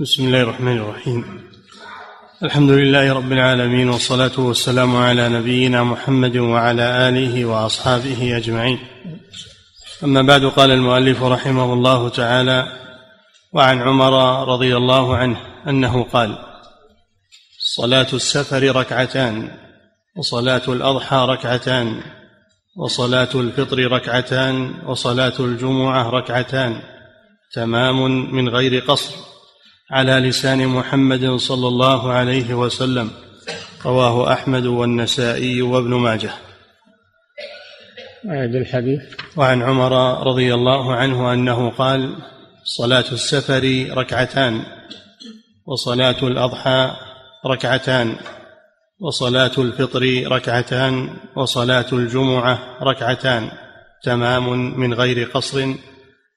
بسم الله الرحمن الرحيم. الحمد لله رب العالمين والصلاة والسلام على نبينا محمد وعلى آله وأصحابه أجمعين. أما بعد قال المؤلف رحمه الله تعالى وعن عمر رضي الله عنه أنه قال صلاة السفر ركعتان وصلاة الأضحى ركعتان وصلاة الفطر ركعتان وصلاة الجمعة ركعتان تمام من غير قصر. على لسان محمد صلى الله عليه وسلم رواه أحمد والنسائي وابن ماجه. أعد الحديث. وعن عمر رضي الله عنه أنه قال صلاة السفر ركعتان وصلاة الأضحى ركعتان وصلاة الفطر ركعتان وصلاة الجمعة ركعتان. تمام من غير قصر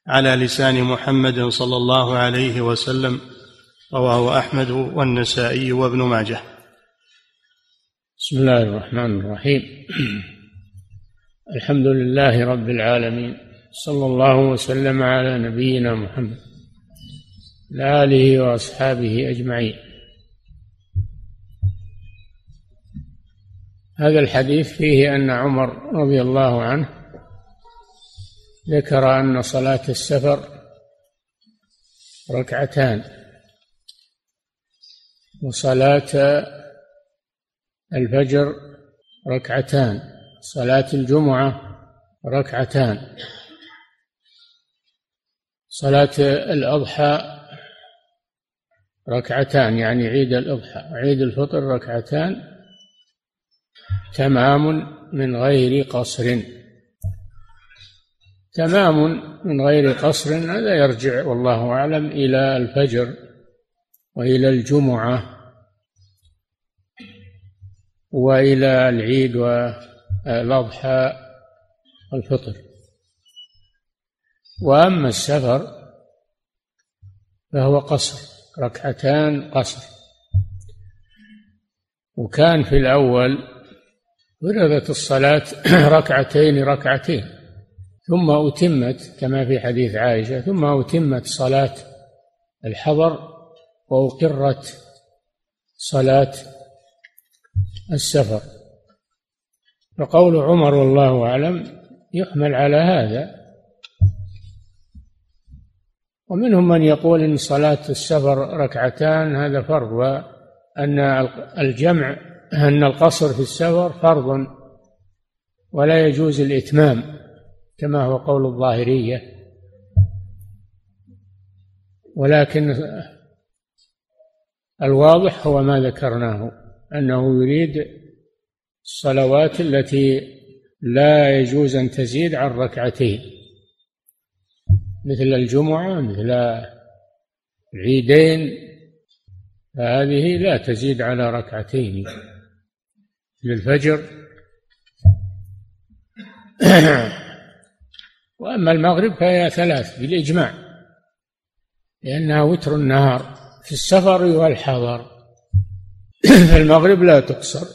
على لسان محمد صلى الله عليه وسلم. رواه أحمد والنسائي وابن ماجه. بسم الله الرحمن الرحيم. الحمد لله رب العالمين. صلى الله وسلم على نبينا محمد آله وأصحابه أجمعين. هذا الحديث فيه أن عمر رضي الله عنه ذكر أن صلاة السفر ركعتان. وصلاة الفجر ركعتان صلاة الجمعة ركعتان. صلاة الأضحى ركعتان يعني عيد الأضحى عيد الفطر ركعتان. تمام من غير قصر. تمام من غير قصر هذا يرجع والله أعلم إلى الفجر. وإلى الجمعة وإلى العيد والأضحى والفطر. وأما السفر فهو قصر ركعتان قصر. وكان في الأول وردت الصلاة ركعتين ركعتين ثم أتمت كما في حديث عائشة ثم أتمت صلاة الحضر وأقرت صلاة السفر. فقول عمر والله أعلم يحمل على هذا. ومنهم من يقول إن صلاة السفر ركعتان هذا فرض وأن الجمع أن القصر في السفر فرض ولا يجوز الإتمام كما هو قول الظاهرية. ولكن الواضح هو ما ذكرناه أنه يريد الصلوات التي لا يجوز أن تزيد عن ركعتين مثل الجمعة مثل العيدين فهذه لا تزيد على ركعتين للفجر وأما المغرب فهي ثلاث بالإجماع لأنها وتر النهار. في السفر والحضر. فالمغرب لا تقصر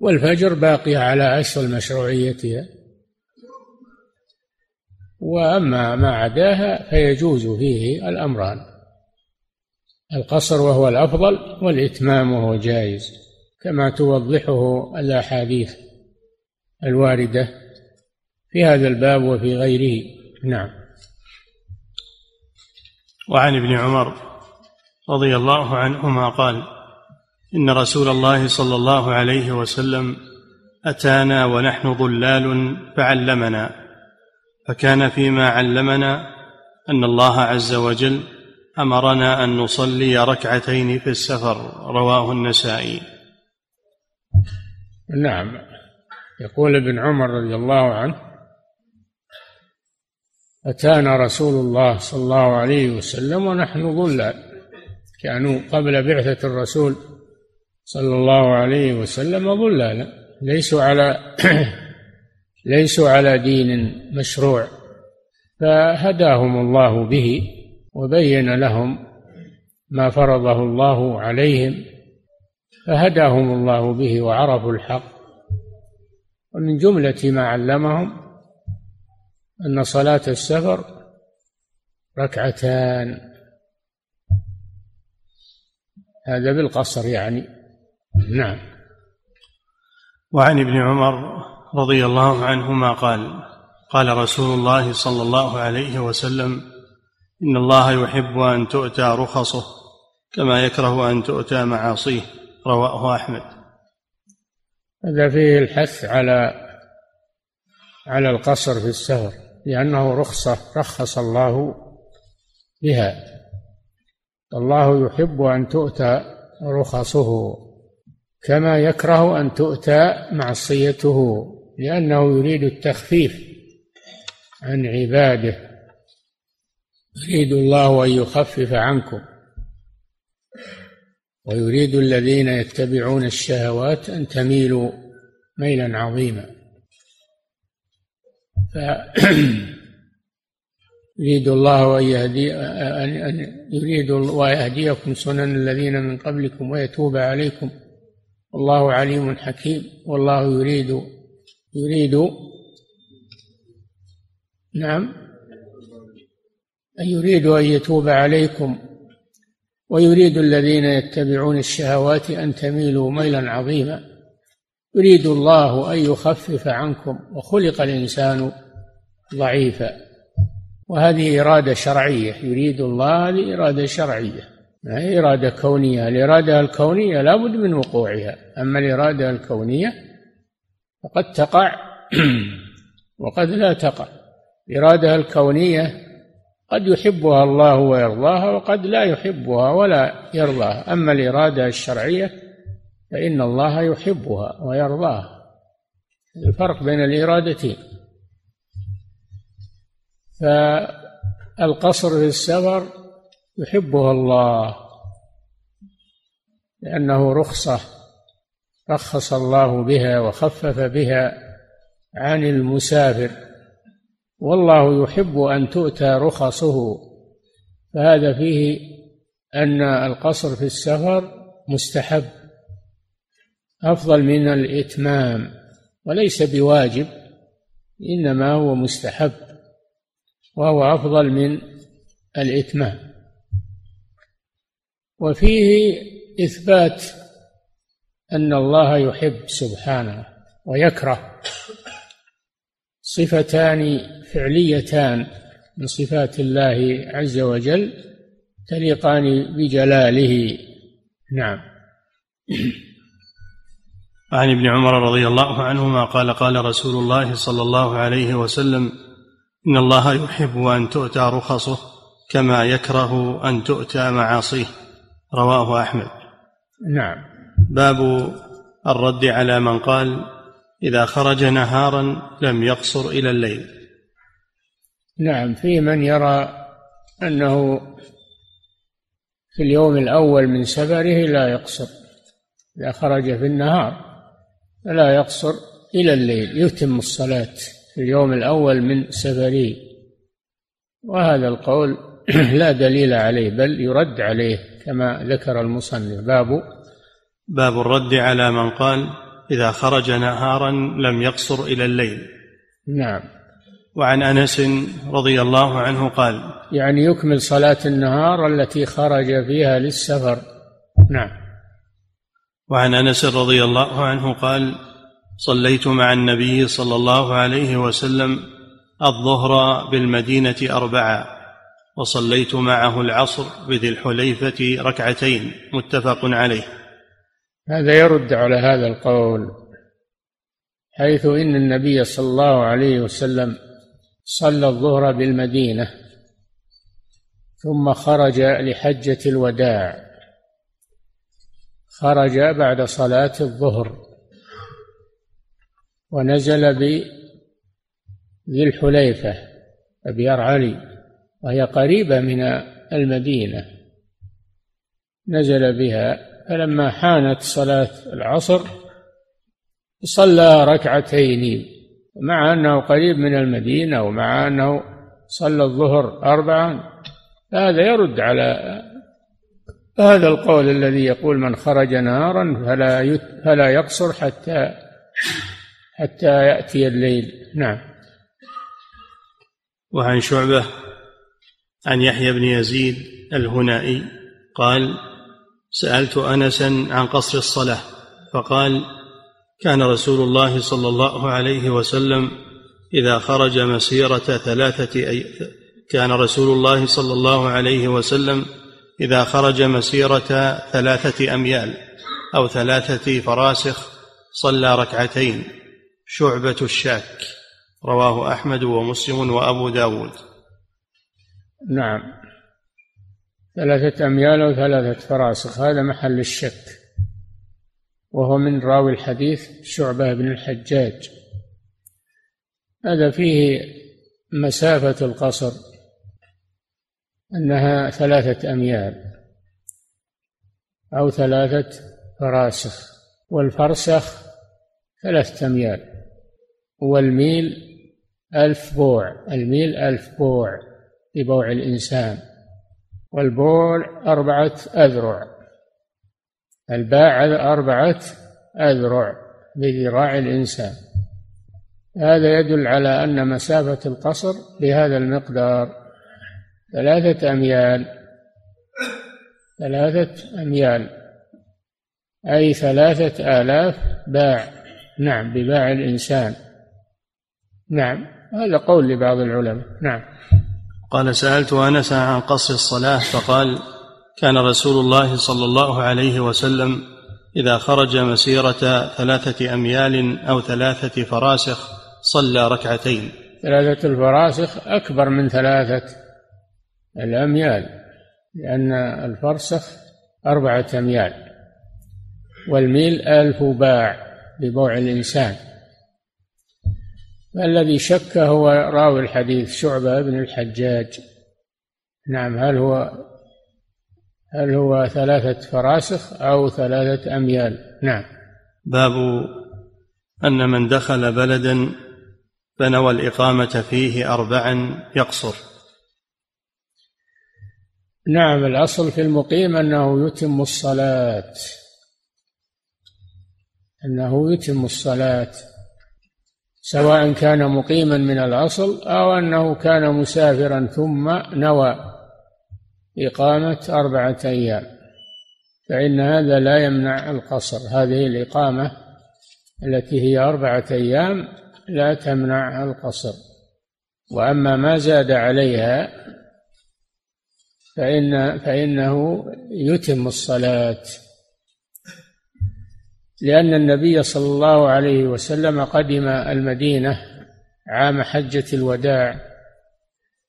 والفجر باقية على أصل مشروعيتها وأما ما عداها فيجوز فيه الأمران. القصر وهو الأفضل والإتمام وهو جائز كما توضحه الأحاديث الواردة في هذا الباب وفي غيره. نعم. وعن ابن عمر رضي الله عنهما قال إن رسول الله صلى الله عليه وسلم أتانا ونحن ضلال فعلمنا فكان فيما علمنا أن الله عز وجل أمرنا أن نصلي ركعتين في السفر رواه النسائي. نعم. يقول ابن عمر رضي الله عنه أتانا رسول الله صلى الله عليه وسلم ونحن ضلال. كانوا قبل بعثة الرسول صلى الله عليه وسلم ضلالا ليسوا على ليسوا على دين مشروع. فهداهم الله به وبين لهم ما فرضه الله عليهم فهداهم الله به وعرفوا الحق. ومن جملة ما علمهم أن صلاة السفر ركعتان. هذا بالقصر يعني. نعم. وعن ابن عمر رضي الله عنهما قال قال رسول الله صلى الله عليه وسلم إن الله يحب أن تؤتى رخصه كما يكره أن تؤتى معاصيه. رواه أحمد. هذا فيه الحث على على القصر في السفر لأنه رخصة رخص الله بها. الله يحب أن تؤتى رخصه كما يكره أن تؤتى معصيته لأنه يريد التخفيف عن عباده يريد الله أن يخفف عنكم ويريد الذين يتبعون الشهوات أن تميلوا ميلا عظيما. يريد الله أن يهدي أن يريد ويهديكم سنن الذين من قبلكم ويتوب عليكم. والله عليم حكيم. والله يريد يريد نعم. أن يريد أن يتوب عليكم. ويريد الذين يتبعون الشهوات أن تميلوا ميلا عظيما. يريد الله أن يخفف عنكم. وخلق الإنسان ضعيفا. وهذه إرادة شرعية. يريد الله هذه إرادة شرعية. ما هي إرادة كونية. الإرادة الكونية لا بد من وقوعها. أما الإرادة الكونية فقد تقع وقد لا تقع. الإرادة الكونية قد يحبها الله ويرضاها وقد لا يحبها ولا يرضاها. أما الإرادة الشرعية فإن الله يحبها ويرضاها. الفرق بين الإرادتين. فالقصر في السفر يحبها الله لأنه رخصة رخص الله بها وخفف بها عن المسافر. والله يحب أن تؤتى رخصه. فهذا فيه أن القصر في السفر مستحب أفضل من الإتمام وليس بواجب إنما هو مستحب. وهو أفضل من الإتمام. وفيه إثبات أن الله يحب سبحانه ويكره. صفتان فعليتان من صفات الله عز وجل تليقان بجلاله. نعم. عن ابن عمر رضي الله عنهما قال قال رسول الله صلى الله عليه وسلم إن الله يحب أن تؤتى رخصه كما يكره أن تؤتى معاصيه. رواه أحمد. نعم. باب الرد على من قال إذا خرج نهارا لم يقصر إلى الليل. نعم في من يرى أنه في اليوم الأول من سفره لا يقصر. إذا خرج في النهار فلا يقصر إلى الليل يتم الصلاة. في اليوم الأول من سفره وهذا القول لا دليل عليه بل يرد عليه كما ذكر المصنف. باب باب الرد على من قال إذا خرج نهارا لم يقصر إلى الليل. نعم. وعن أنس رضي الله عنه قال يعني يكمل صلاة النهار التي خرج فيها للسفر. نعم. وعن أنس رضي الله عنه قال صليت مع النبي صلى الله عليه وسلم الظهر بالمدينة اربعا وصليت معه العصر بذي الحليفة ركعتين متفق عليه. هذا يرد على هذا القول حيث إن النبي صلى الله عليه وسلم صلى الظهر بالمدينة ثم خرج لحجة الوداع خرج بعد صلاة الظهر. ونزل بذي الحليفة أبيار علي وهي قريبة من المدينة. نزل بها فلما حانت صلاة العصر صلى ركعتين مع أنه قريب من المدينة ومع أنه صلى الظهر أربعا. هذا يرد على هذا القول الذي يقول من خرج نارا فلا فلا يقصر حتى حتى يأتي الليل. نعم. وعن شعبة عن يحيى بن يزيد الهنائي قال سألت انسا عن قصر الصلاة فقال كان رسول الله صلى الله عليه وسلم إذا خرج مسيرة ثلاثة أي كان رسول الله صلى الله عليه وسلم إذا خرج مسيرة ثلاثة أميال أو ثلاثة فراسخ صلى ركعتين. شعبة الشاك رواه أحمد ومسلم وأبو داود. نعم. ثلاثة أميال أو ثلاثة فراسخ هذا محل الشك. وهو من راوي الحديث شعبة بن الحجاج. هذا فيه مسافة القصر أنها ثلاثة أميال أو ثلاثة فراسخ والفرسخ ثلاثة أميال. والميل ألف بوع. الميل ألف بوع ببوع الإنسان. والبوع أربعة أذرع. الباع أربعة أذرع بذراع الإنسان. هذا يدل على أن مسافة القصر بهذا المقدار ثلاثة أميال. ثلاثة أميال. أي ثلاثة آلاف باع. نعم بباع الإنسان. نعم. هذا قول لبعض العلماء. نعم. قال سألت أنس عن قصر الصلاة فقال كان رسول الله صلى الله عليه وسلم إذا خرج مسيرة ثلاثة أميال أو ثلاثة فراسخ صلى ركعتين. ثلاثة الفراسخ أكبر من ثلاثة الأميال لأن الفرسخ أربعة أميال والميل ألف باع ببوع الإنسان. الذي شك هو راوي الحديث شعبة بن الحجاج. نعم هل هو هل هو ثلاثة فراسخ أو ثلاثة أميال؟ نعم. باب أن من دخل بلدا فنوى الإقامة فيه أربعا يقصر. نعم الأصل في المقيم أنه يتم الصلاة. أنه يتم الصلاة. سواء كان مقيما من الأصل أو أنه كان مسافرا ثم نوى إقامة أربعة أيام. فإن هذا لا يمنع القصر. هذه الإقامة التي هي أربعة أيام لا تمنع القصر. وأما ما زاد عليها فإن فإنه يتم الصلاة. لأن النبي صلى الله عليه وسلم قدم المدينة عام حجة الوداع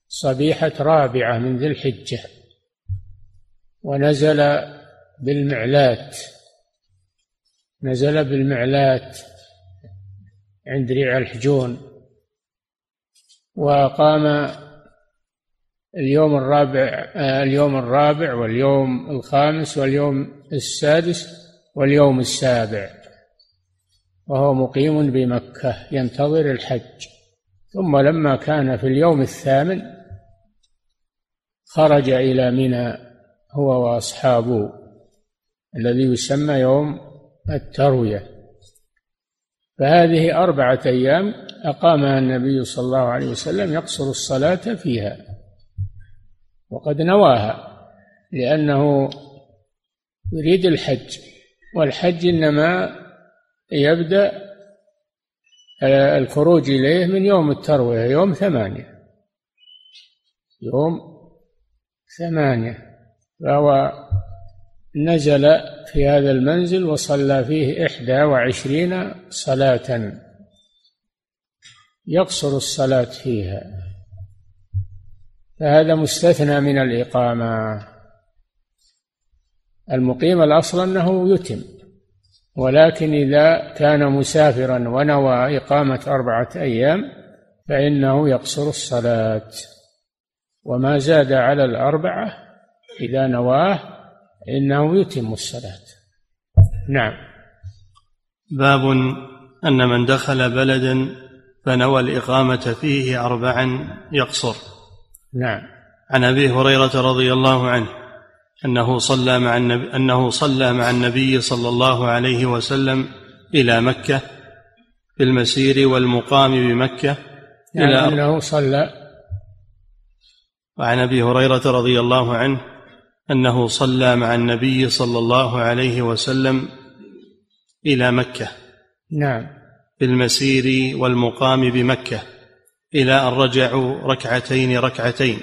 صبيحة رابعة من ذي الحجة ونزل بالمعلات نزل بالمعلات عند ريع الحجون وقام اليوم الرابع اليوم الرابع واليوم الخامس واليوم السادس واليوم السابع وهو مقيم بمكة ينتظر الحج. ثم لما كان في اليوم الثامن خرج إلى منى هو وأصحابه الذي يسمى يوم التروية. فهذه أربعة أيام أقامها النبي صلى الله عليه وسلم يقصر الصلاة فيها وقد نواها لأنه يريد الحج. والحج إنما يبدأ الخروج إليه من يوم التروية يوم ثمانية. يوم ثمانية. فهو نزل في هذا المنزل وصلى فيه إحدى وعشرين صلاة. يقصر الصلاة فيها. فهذا مستثنى من الإقامة. المقيم الأصل أنه يتم ولكن إذا كان مسافرا ونوى إقامة أربعة أيام فإنه يقصر الصلاة. وما زاد على الأربعة إذا نواه إنه يتم الصلاة. نعم. باب أن من دخل بلدا فنوى الإقامة فيه أربعا يقصر. نعم. عن أبي هريرة رضي الله عنه أنه صلى مع النبي أنه صلى مع النبي صلى الله عليه وسلم إلى مكة في المسير والمقام بمكة يعني إلى أنه صلى. وعن أبي هريرة رضي الله عنه أنه صلى مع النبي صلى الله عليه وسلم إلى مكة. نعم. في المسير والمقام بمكة إلى أن رجعوا ركعتين ركعتين.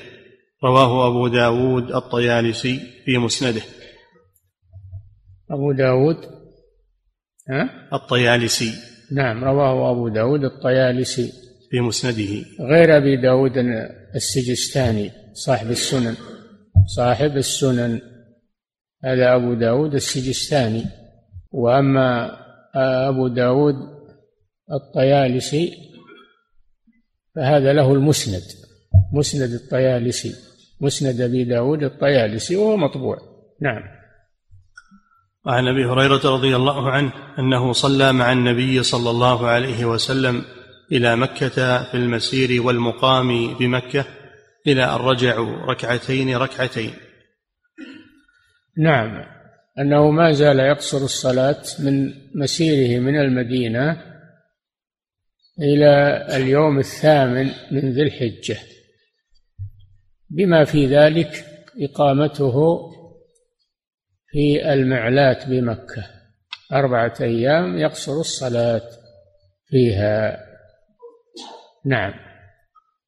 رواه أبو داود الطيالسي في مسنده. أبو داود ها؟ الطيالسي. نعم رواه أبو داود الطيالسي. في مسنده. غير أبي داود السجستاني صاحب السنن. صاحب السنن هذا أبو داود السجستاني. وأما أبو داود الطيالسي فهذا له المسند مسند الطيالسي. مسند أبي داود الطيالسي وهو مطبوع. نعم. وعن أبي هريرة رضي الله عنه أنه صلى مع النبي صلى الله عليه وسلم إلى مكة في المسير والمقام بمكة إلى أن رجعوا ركعتين ركعتين. نعم. أنه ما زال يقصر الصلاة من مسيره من المدينة إلى اليوم الثامن من ذي الحجة. بما في ذلك إقامته في المعلات بمكة. أربعة أيام يقصر الصلاة فيها. نعم.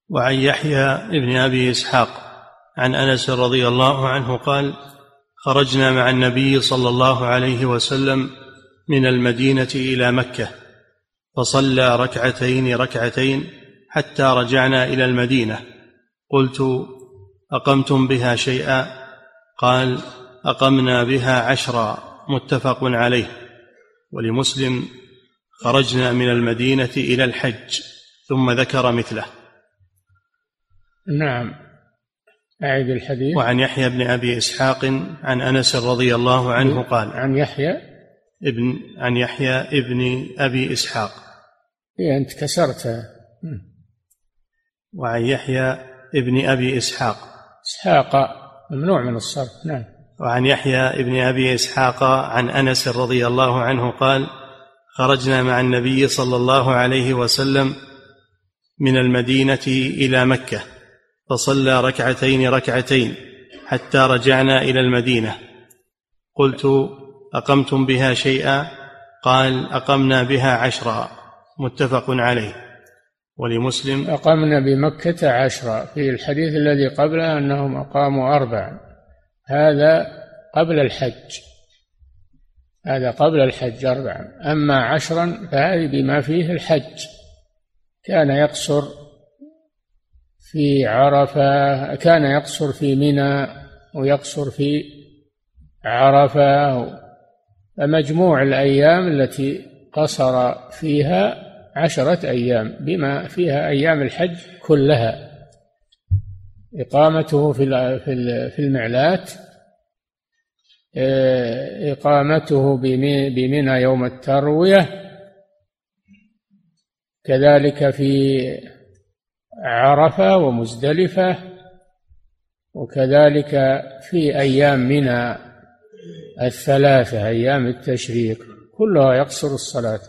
وعن يحيى ابن أبي إسحاق عن أنس رضي الله عنه قال خرجنا مع النبي صلى الله عليه وسلم من المدينة إلى مكة فصلى ركعتين ركعتين حتى رجعنا إلى المدينة. قلت أقمتم بها شيئا؟ قال أقمنا بها عشرا متفق عليه. ولمسلم خرجنا من المدينة إلى الحج ثم ذكر مثله. نعم. أعد الحديث. وعن يحيى بن أبي إسحاق عن أنس رضي الله عنه قال عن يحيى؟ ابن عن يحيى ابن أبي إسحاق. إيه أنت كسرتها. وعن يحيى ابن أبي إسحاق. إسحاق ممنوع من الصرف. نعم. وعن يحيى ابن أبي إسحاق عن أنس رضي الله عنه قال خرجنا مع النبي صلى الله عليه وسلم من المدينة إلى مكة فصلى ركعتين ركعتين حتى رجعنا إلى المدينة. قلت أقمتم بها شيئا؟ قال أقمنا بها عشرا. متفق عليه. ولمسلم أقمنا بمكة عشرا في الحديث الذي قبله أنهم أقاموا أربعا هذا قبل الحج. هذا قبل الحج أربعا أما عشرا فهذه بما فيه الحج. كان يقصر في عرفة كان يقصر في منى ويقصر في عرفة. فمجموع الأيام التي قصر فيها عشرة أيام بما فيها أيام الحج كلها. إقامته في في المعلات آه، إقامته بمنى يوم التروية كذلك في عرفة ومزدلفة وكذلك في أيام منى الثلاثة أيام التشريق كلها يقصر الصلاة.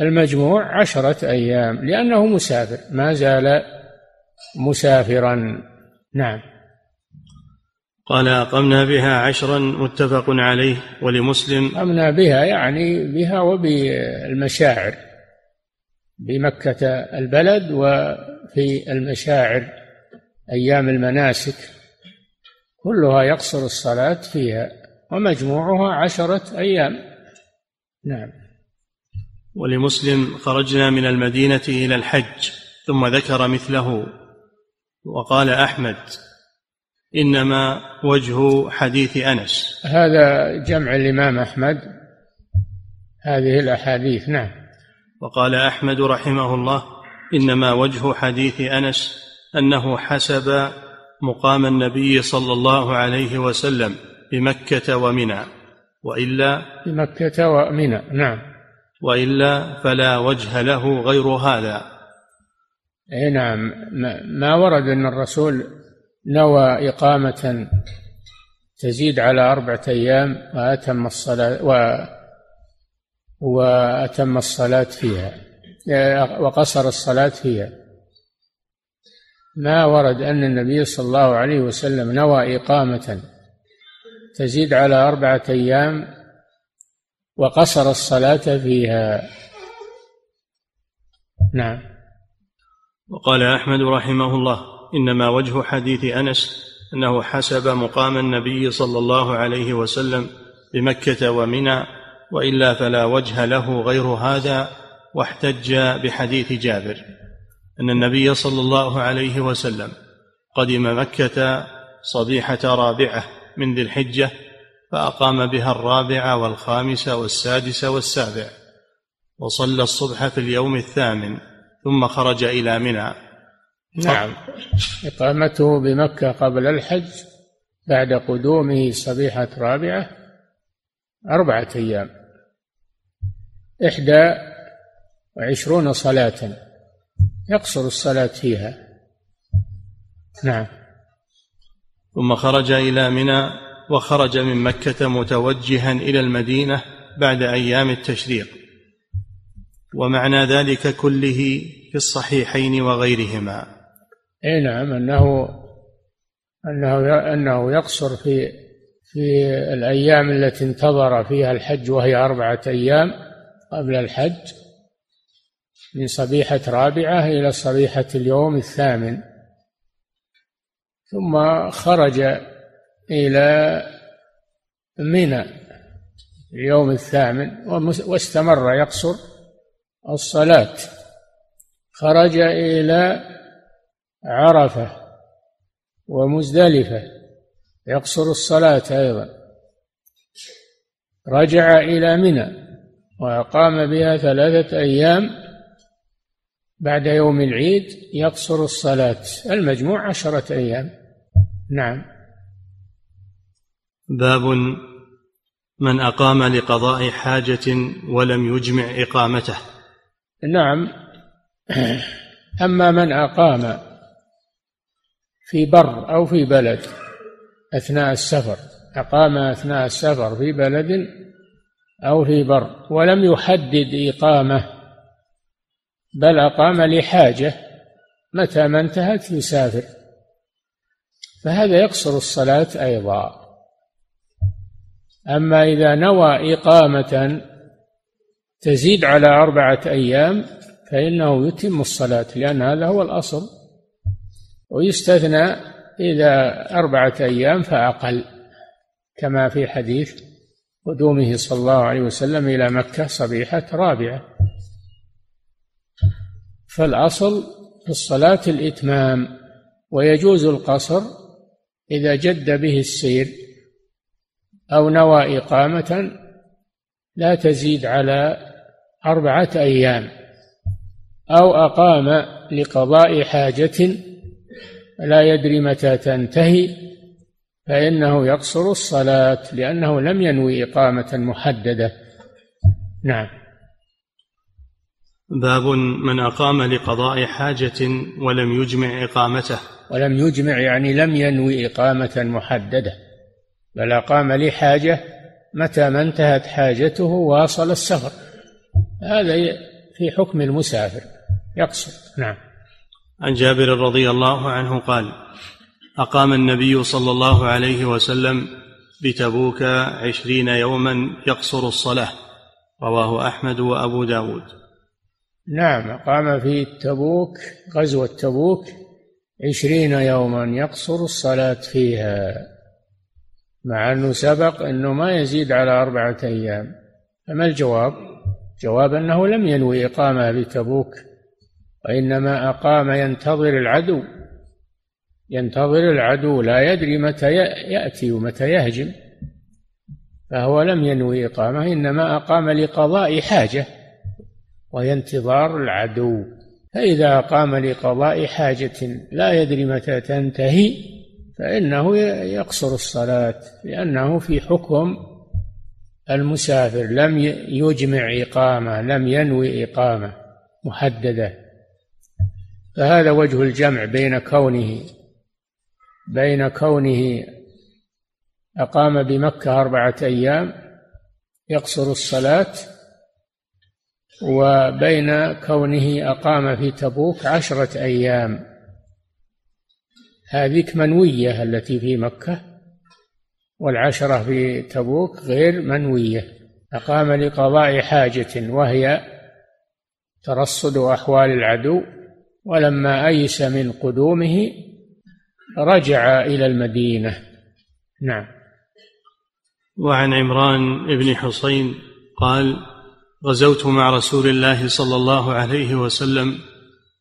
المجموع عشرة أيام لأنه مسافر ما زال مسافرا. نعم. قال أقمنا بها عشرا متفق عليه ولمسلم. أقمنا بها يعني بها وبالمشاعر بمكة البلد وفي المشاعر أيام المناسك كلها يقصر الصلاة فيها ومجموعها عشرة أيام. نعم. ولمسلم خرجنا من المدينة إلى الحج ثم ذكر مثله وقال أحمد إنما وجه حديث أنس. هذا جمع الإمام أحمد هذه الأحاديث نعم. وقال أحمد رحمه الله إنما وجه حديث أنس أنه حسب مقام النبي صلى الله عليه وسلم بمكة ومنى وإلا بمكة ومنى نعم. وإلا فلا وجه له غير هذا. أي نعم. ما ورد أن الرسول نوى إقامة تزيد على أربعة أيام وأتم الصلاة و وأتم الصلاة فيها وقصر الصلاة فيها. ما ورد أن النبي صلى الله عليه وسلم نوى إقامة تزيد على أربعة أيام وقصر الصلاة فيها. نعم. وقال أحمد رحمه الله إنما وجه حديث أنس أنه حسب مقام النبي صلى الله عليه وسلم بمكة ومنى وإلا فلا وجه له غير هذا واحتج بحديث جابر أن النبي صلى الله عليه وسلم قدم مكة صبيحة رابعة من ذي الحجة فأقام بها الرابع والخامس والسادس والسابع وصلى الصبح في اليوم الثامن ثم خرج إلى منى. نعم. إقامته بمكة قبل الحج بعد قدومه صبيحة رابعة أربعة أيام. إحدى وعشرون صلاة. يقصر الصلاة فيها. نعم. ثم خرج إلى منى وخرج من مكة متوجها إلى المدينة بعد أيام التشريق. ومعنى ذلك كله في الصحيحين وغيرهما. أي نعم أنه أنه أنه يقصر في في الأيام التي انتظر فيها الحج وهي أربعة أيام قبل الحج من صبيحة رابعة إلى صبيحة اليوم الثامن. ثم خرج إلى منى اليوم الثامن واستمر يقصر الصلاة. خرج إلى عرفة ومزدلفة يقصر الصلاة أيضا. رجع إلى منى وأقام بها ثلاثة أيام بعد يوم العيد يقصر الصلاة. المجموع عشرة أيام. نعم. باب من أقام لقضاء حاجة ولم يجمع إقامته. نعم. أما من أقام في بر أو في بلد أثناء السفر أقام أثناء السفر في بلد أو في بر ولم يحدد إقامة بل أقام لحاجة متى ما انتهت يسافر. فهذا يقصر الصلاة أيضا. أما إذا نوى إقامة تزيد على أربعة أيام فإنه يتم الصلاة لأن هذا هو الأصل. ويستثنى إذا أربعة أيام فأقل كما في حديث قدومه صلى الله عليه وسلم إلى مكة صبيحة رابعة. فالأصل في الصلاة الإتمام ويجوز القصر إذا جد به السير. أو نوى إقامة لا تزيد على أربعة أيام أو أقام لقضاء حاجة لا يدري متى تنتهي فإنه يقصر الصلاة لأنه لم ينوي إقامة محددة. نعم. باب من أقام لقضاء حاجة ولم يجمع إقامته. ولم يجمع يعني لم ينوي إقامة محددة. بل أقام لحاجة متى ما انتهت حاجته واصل السفر. هذا في حكم المسافر يقصر نعم. عن جابر رضي الله عنه قال أقام النبي صلى الله عليه وسلم بتبوك عشرين يوما يقصر الصلاة رواه أحمد وأبو داود. نعم أقام في تبوك غزوة تبوك عشرين يوما يقصر الصلاة فيها. مع أنه سبق أنه ما يزيد على أربعة أيام. فما الجواب؟ جواب أنه لم ينوي إقامة بتبوك وإنما أقام ينتظر العدو. ينتظر العدو لا يدري متى يأتي ومتى يهجم. فهو لم ينوي إقامة إنما أقام لقضاء حاجة وهي انتظار العدو. فإذا أقام لقضاء حاجة لا يدري متى تنتهي. فإنه يقصر الصلاة لأنه في حكم المسافر لم يجمع إقامة لم ينوي إقامة محددة. فهذا وجه الجمع بين كونه بين كونه أقام بمكة أربعة أيام يقصر الصلاة وبين كونه أقام في تبوك عشرة أيام. هذيك منوية التي في مكة والعشرة في تبوك غير منوية أقام لقضاء حاجة وهي ترصد أحوال العدو ولما أيس من قدومه رجع إلى المدينة. نعم. وعن عمران بن حصين قال غزوت مع رسول الله صلى الله عليه وسلم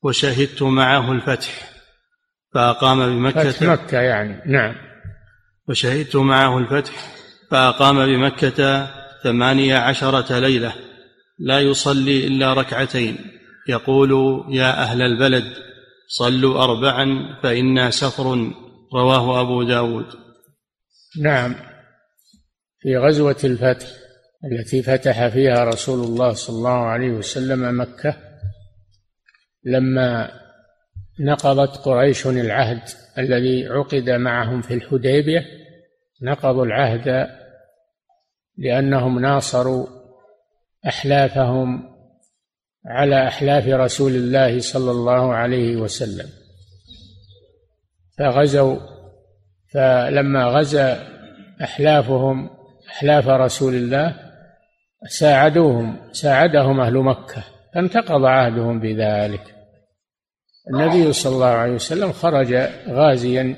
وشهدت معه الفتح. فأقام بمكة. فتح مكة يعني نعم. وشهدت معه الفتح فأقام بمكة ثمانية عشرة ليلة لا يصلي إلا ركعتين. يقول يا أهل البلد صلوا أربعا فإنا سفر. رواه أبو داود. نعم. في غزوة الفتح التي فتح فيها رسول الله صلى الله عليه وسلم مكة لما نقضت قريش العهد الذي عقد معهم في الحديبية. نقضوا العهد لأنهم ناصروا أحلافهم على أحلاف رسول الله صلى الله عليه وسلم. فغزوا فلما غزا أحلافهم أحلاف رسول الله ساعدوهم ساعدهم أهل مكة فانتقض عهدهم بذلك. النبي صلى الله عليه وسلم خرج غازيا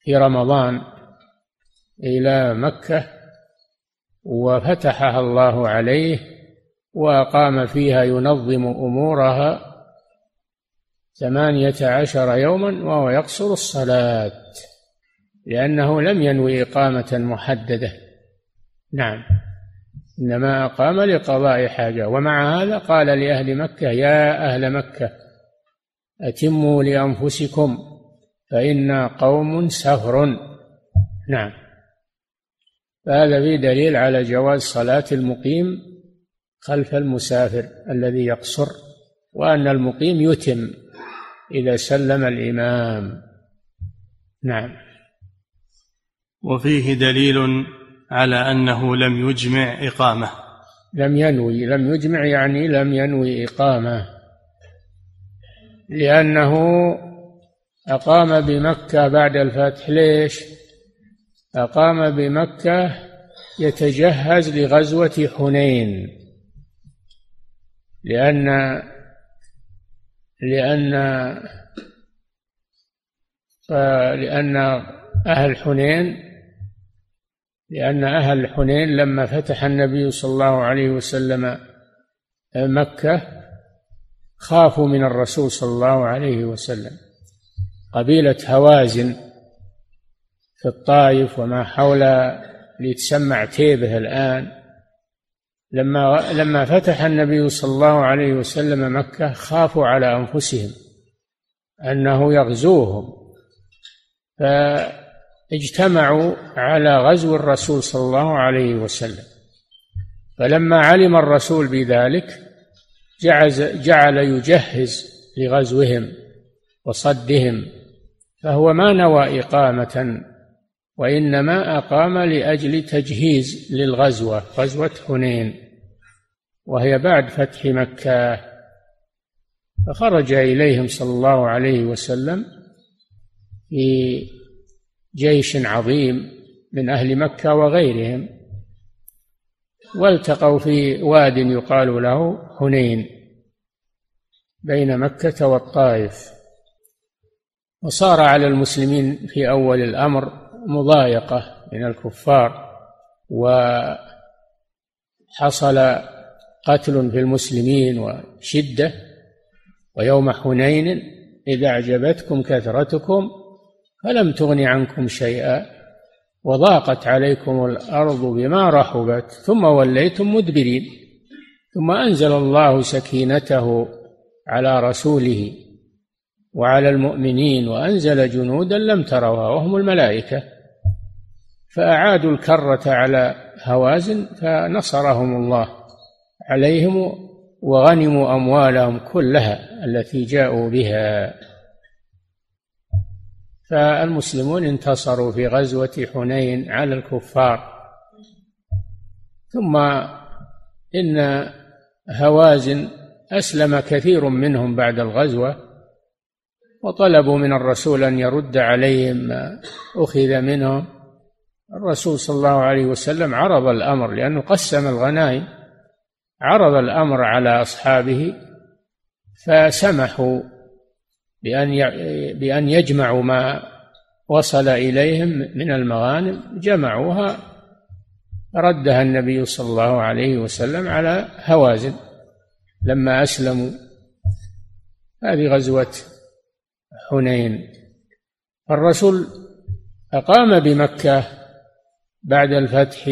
في رمضان إلى مكة وفتحها الله عليه وأقام فيها ينظم أمورها ثمانية عشر يوما وهو يقصر الصلاة لأنه لم ينوي إقامة محددة. نعم. إنما أقام لقضاء حاجة. ومع هذا قال لأهل مكة يا أهل مكة أتموا لأنفسكم فإنا قوم سفر نعم. فهذا فيه دليل على جواز صلاة المقيم خلف المسافر الذي يقصر وأن المقيم يتم إذا سلم الإمام. نعم. وفيه دليل على أنه لم يجمع إقامة. لم ينوي لم يجمع يعني لم ينوي إقامة. لأنه أقام بمكة بعد الفتح ليش؟ أقام بمكة يتجهز لغزوة حنين لأن لأن لأن أهل حنين لأن أهل حنين لما فتح النبي صلى الله عليه وسلم مكة خافوا من الرسول صلى الله عليه وسلم. قبيلة هوازن في الطائف وما حول لتسمى عتيبة الآن. لما لما فتح النبي صلى الله عليه وسلم مكة خافوا على أنفسهم أنه يغزوهم. فاجتمعوا على غزو الرسول صلى الله عليه وسلم. فلما علم الرسول بذلك جعز جعل يجهز لغزوهم وصدهم فهو ما نوى إقامة وإنما أقام لأجل تجهيز للغزوة غزوة حنين وهي بعد فتح مكة. فخرج إليهم صلى الله عليه وسلم في جيش عظيم من أهل مكة وغيرهم. والتقوا في واد يقال له حنين بين مكة والطائف. وصار على المسلمين في أول الأمر مضايقة من الكفار وحصل قتل في المسلمين وشدة. ويوم حنين إذا أعجبتكم كثرتكم فلم تغن عنكم شيئا. وضاقت عليكم الأرض بما رحبت ثم وليتم مدبرين ثم أنزل الله سكينته على رسوله وعلى المؤمنين وأنزل جنودا لم تروها وهم الملائكة فأعادوا الكرة على هوازن فنصرهم الله عليهم وغنموا أموالهم كلها التي جاءوا بها. فالمسلمون انتصروا في غزوة حنين على الكفار. ثم إن هوازن أسلم كثير منهم بعد الغزوة وطلبوا من الرسول أن يرد عليهم ما أخذ منهم. الرسول صلى الله عليه وسلم عرض الأمر لأنه قسم الغنائم عرض الأمر على أصحابه فسمحوا بأن بأن يجمعوا ما وصل إليهم من المغانم جمعوها ردها النبي صلى الله عليه وسلم على هوازن. لما أسلموا هذه غزوة حنين. الرسول أقام بمكة بعد الفتح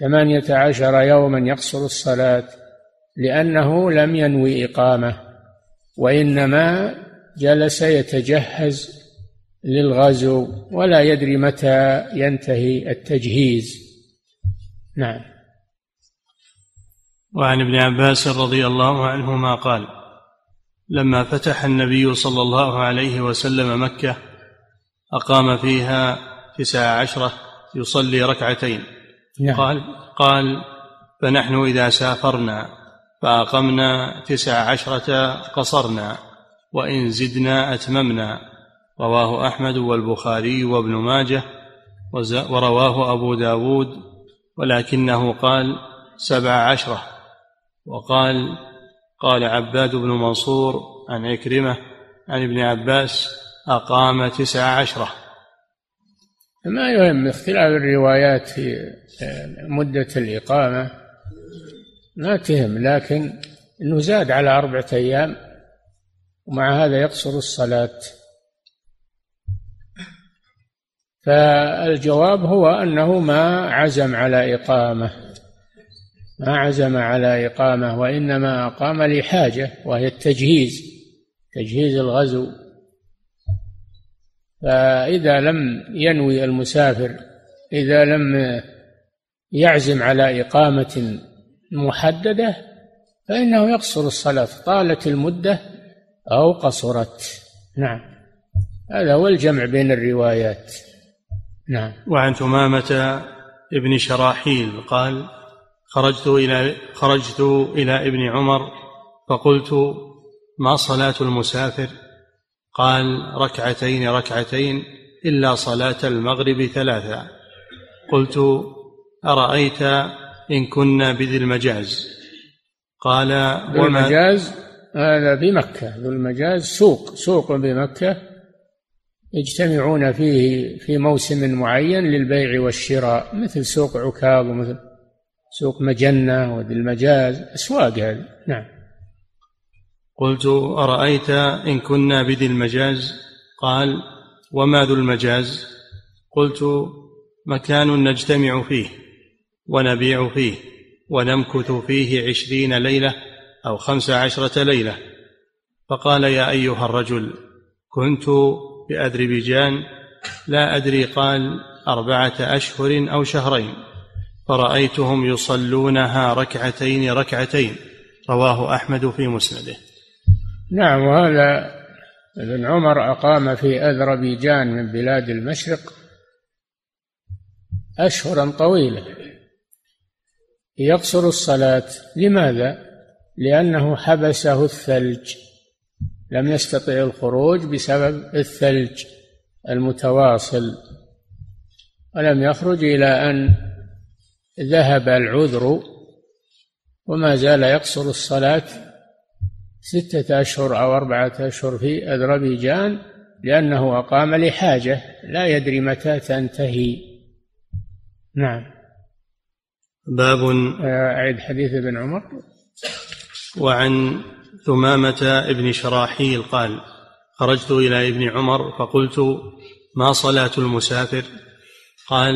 ثمانية عشر يوما يقصر الصلاة لأنه لم ينوي إقامة وإنما جلس يتجهز للغزو ولا يدري متى ينتهي التجهيز. نعم. وعن ابن عباس رضي الله عنهما قال لما فتح النبي صلى الله عليه وسلم مكة أقام فيها تسع عشرة يصلي ركعتين. نعم. قال قال فنحن إذا سافرنا فأقمنا تسع عشرة قصرنا. وإن زدنا أتممنا. رواه أحمد والبخاري وابن ماجه ورواه أبو داود ولكنه قال سبع عشرة. وقال قال عباد بن منصور عن عكرمة عن ابن عباس أقام تسع عشرة. ما يهم اختلاف الروايات في مدة الإقامة ما تهم لكن أنه زاد على أربعة أيام. ومع هذا يقصر الصلاة. فالجواب هو أنه ما عزم على إقامة. ما عزم على إقامة وإنما أقام لحاجة وهي التجهيز تجهيز الغزو. فإذا لم ينوي المسافر إذا لم يعزم على إقامة محددة فإنه يقصر الصلاة. طالت المدة أو قصرت. نعم. هذا هو الجمع بين الروايات. نعم. وعن ثمامة ابن شراحيل قال خرجت إلى خرجت إلى ابن عمر فقلت ما صلاة المسافر؟ قال ركعتين ركعتين إلا صلاة المغرب ثلاثا قلت أرأيت إن كنا بذي المجاز؟ قال ذو المجاز؟ هذا بمكة ذو المجاز سوق سوق بمكة يجتمعون فيه في موسم معين للبيع والشراء مثل سوق عكاظ ومثل سوق مجنة وذي المجاز أسواق هذه نعم. قلت أرأيت إن كنا بذي المجاز؟ قال وما ذو المجاز؟ قلت مكان نجتمع فيه ونبيع فيه ونمكث فيه عشرين ليلة أو خمس عشرة ليلة. فقال يا أيها الرجل كنت بأذربيجان لا أدري قال أربعة أشهر أو شهرين. فرأيتهم يصلونها ركعتين ركعتين. رواه أحمد في مسنده. نعم وهذا ابن عمر أقام في أذربيجان من بلاد المشرق أشهرا طويلة يقصر الصلاة. لماذا؟ لأنه حبسه الثلج. لم يستطع الخروج بسبب الثلج المتواصل. ولم يخرج إلى أن ذهب العذر وما زال يقصر الصلاة ستة أشهر أو أربعة أشهر في أذربيجان لأنه أقام لحاجة لا يدري متى تنتهي. نعم. باب أعد حديث ابن عمر. وعن ثمامة ابن شراحيل قال خرجت إلى ابن عمر فقلت ما صلاة المسافر؟ قال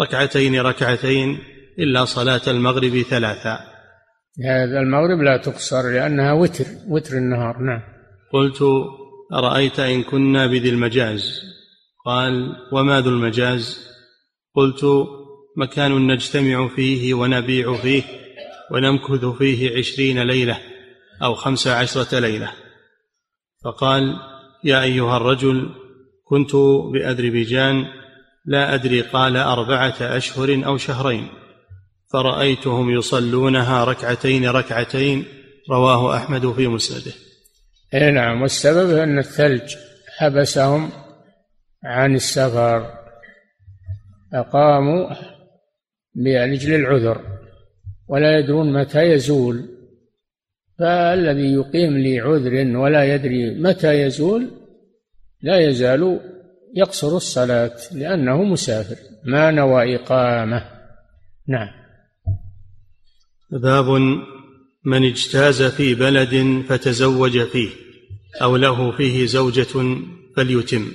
ركعتين ركعتين إلا صلاة المغرب ثلاثا هذا المغرب لا تقصر لأنها وتر وتر النهار نعم. قلت أرأيت إن كنا بذي المجاز؟ قال وما ذو المجاز؟ قلت مكان نجتمع فيه ونبيع فيه. ونمكث فيه عشرين ليلة أو خمس عشرة ليلة. فقال يا أيها الرجل كنت بأذربيجان لا أدري قال أربعة أشهر أو شهرين. فرأيتهم يصلونها ركعتين ركعتين رواه أحمد في مسنده. إي نعم والسبب أن الثلج حبسهم عن السفر أقاموا لأجل العذر. ولا يدرون متى يزول. فالذي يقيم لعذر ولا يدري متى يزول لا يزال يقصر الصلاة لأنه مسافر. ما نوى إقامة. نعم. باب من اجتاز في بلد فتزوج فيه أو له فيه زوجة فليتم.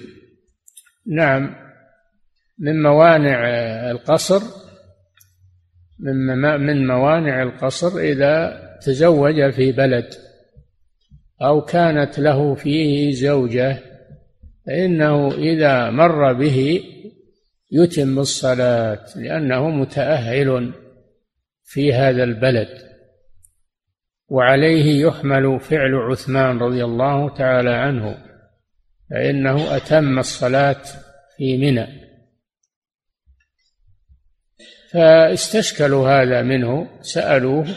نعم. من موانع القصر من موانع القصر إذا تزوج في بلد أو كانت له فيه زوجة فإنه إذا مر به يتم الصلاة لأنه متأهل في هذا البلد. وعليه يحمل فعل عثمان رضي الله تعالى عنه فإنه أتم الصلاة في منى. فاستشكلوا هذا منه سألوه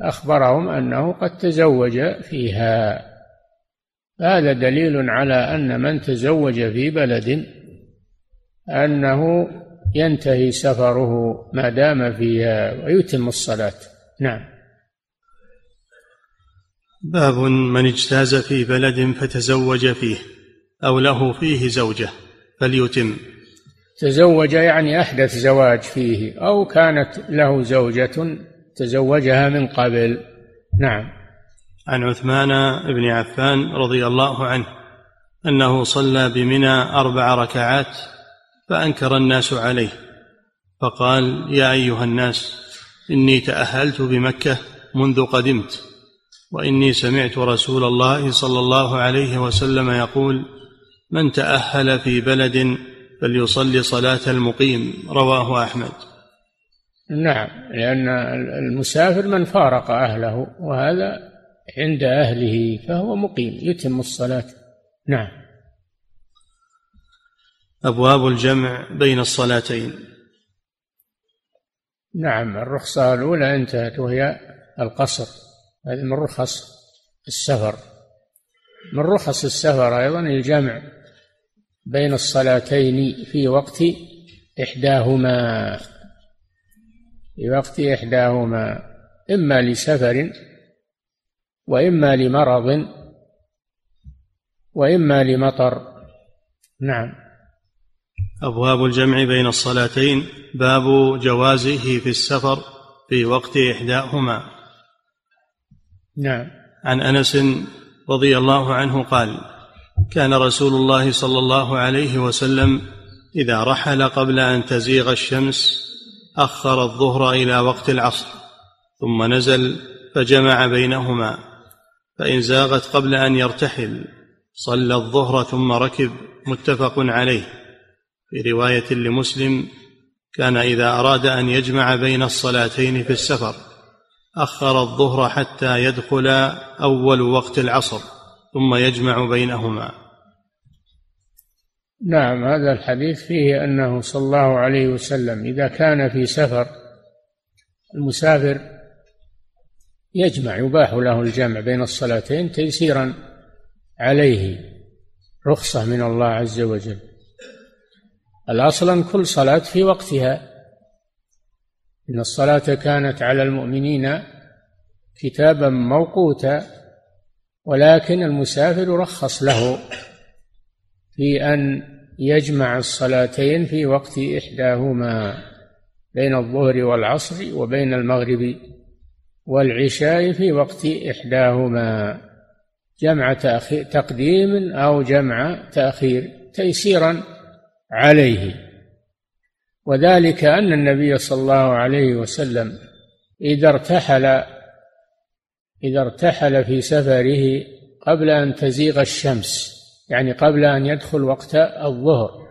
أخبرهم أنه قد تزوج فيها. هذا دليل على أن من تزوج في بلد أنه ينتهي سفره ما دام فيها ويتم الصلاة. نعم. باب من اجتاز في بلد فتزوج فيه أو له فيه زوجة فليتم. تزوج يعني أحدث زواج فيه أو كانت له زوجة تزوجها من قبل. نعم. عن عثمان بن عفان رضي الله عنه أنه صلى بمنى أربع ركعات فأنكر الناس عليه فقال يا أيها الناس إني تأهلت بمكة منذ قدمت وإني سمعت رسول الله صلى الله عليه وسلم يقول من تأهل في بلد فليصلي صلاة المقيم رواه أحمد. نعم لأن المسافر من فارق أهله وهذا عند أهله فهو مقيم يتم الصلاة. نعم. أبواب الجمع بين الصلاتين. نعم الرخصة الأولى انتهت وهي القصر. هذه من رخص السفر. من رخص السفر أيضا الجمع. بين الصلاتين في وقت إحداهما. في وقت إحداهما إما لسفر وإما لمرض وإما لمطر. نعم. أبواب الجمع بين الصلاتين. باب جوازه في السفر في وقت إحداهما. نعم. عن أنس رضي الله عنه قال كان رسول الله صلى الله عليه وسلم إذا رحل قبل أن تزيغ الشمس أخر الظهر إلى وقت العصر ثم نزل فجمع بينهما فإن زاغت قبل أن يرتحل صلى الظهر ثم ركب متفق عليه. في رواية لمسلم كان إذا أراد أن يجمع بين الصلاتين في السفر أخر الظهر حتى يدخل أول وقت العصر. ثم يجمع بينهما. نعم هذا الحديث فيه أنه صلى الله عليه وسلم إذا كان في سفر المسافر يجمع يباح له الجمع بين الصلاتين تيسيرا عليه رخصة من الله عز وجل. الأصل أن كل صلاة في وقتها. إن الصلاة كانت على المؤمنين كتابا موقوتا ولكن المسافر رخص له في أن يجمع الصلاتين في وقت إحداهما بين الظهر والعصر وبين المغرب والعشاء في وقت إحداهما جمع تأخير تقديم أو جمع تأخير تيسيرا عليه. وذلك أن النبي صلى الله عليه وسلم إذا ارتحل إذا ارتحل في سفره قبل أن تزيغ الشمس يعني قبل أن يدخل وقت الظهر.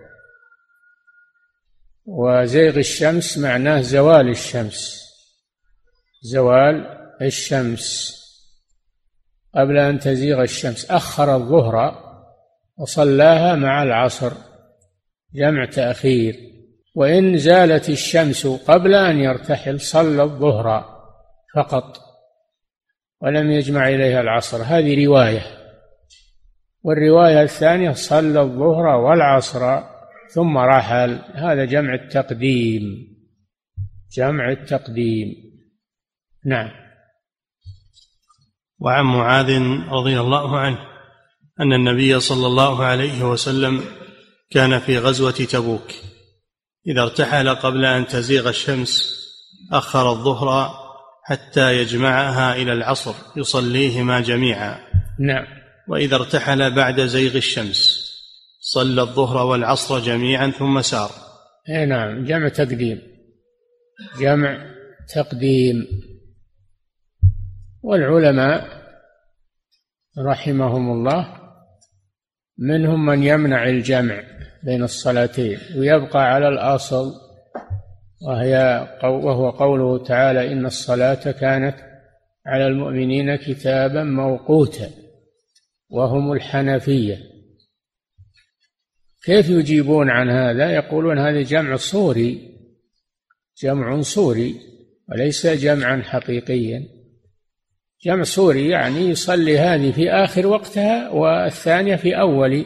وزيغ الشمس معناه زوال الشمس. زوال الشمس. قبل أن تزيغ الشمس. أخر الظهر وصلاها مع العصر. جمع تأخير. وإن زالت الشمس قبل أن يرتحل صلى الظهر فقط. ولم يجمع إليها العصر. هذه رواية. والرواية الثانية صلى الظهر والعصر ثم رحل. هذا جمع التقديم. جمع التقديم. نعم. وعن معاذ رضي الله عنه أن النبي صلى الله عليه وسلم كان في غزوة تبوك. إذا ارتحل قبل أن تزيغ الشمس أخر الظهر حتى يجمعها إلى العصر يصليهما جميعا. نعم. وإذا ارتحل بعد زيغ الشمس صلى الظهر والعصر جميعا ثم سار. اي نعم جمع تقديم جمع تقديم. والعلماء رحمهم الله منهم من يمنع الجمع بين الصلاتين ويبقى على الأصل وهي وهو قوله تعالى إن الصلاة كانت على المؤمنين كتابا موقوتا وهم الحنفية. كيف يجيبون عن هذا؟ يقولون هذا جمع صوري جمع صوري وليس جمعا حقيقيا. جمع صوري يعني يصلي هذه في آخر وقتها والثانية في أول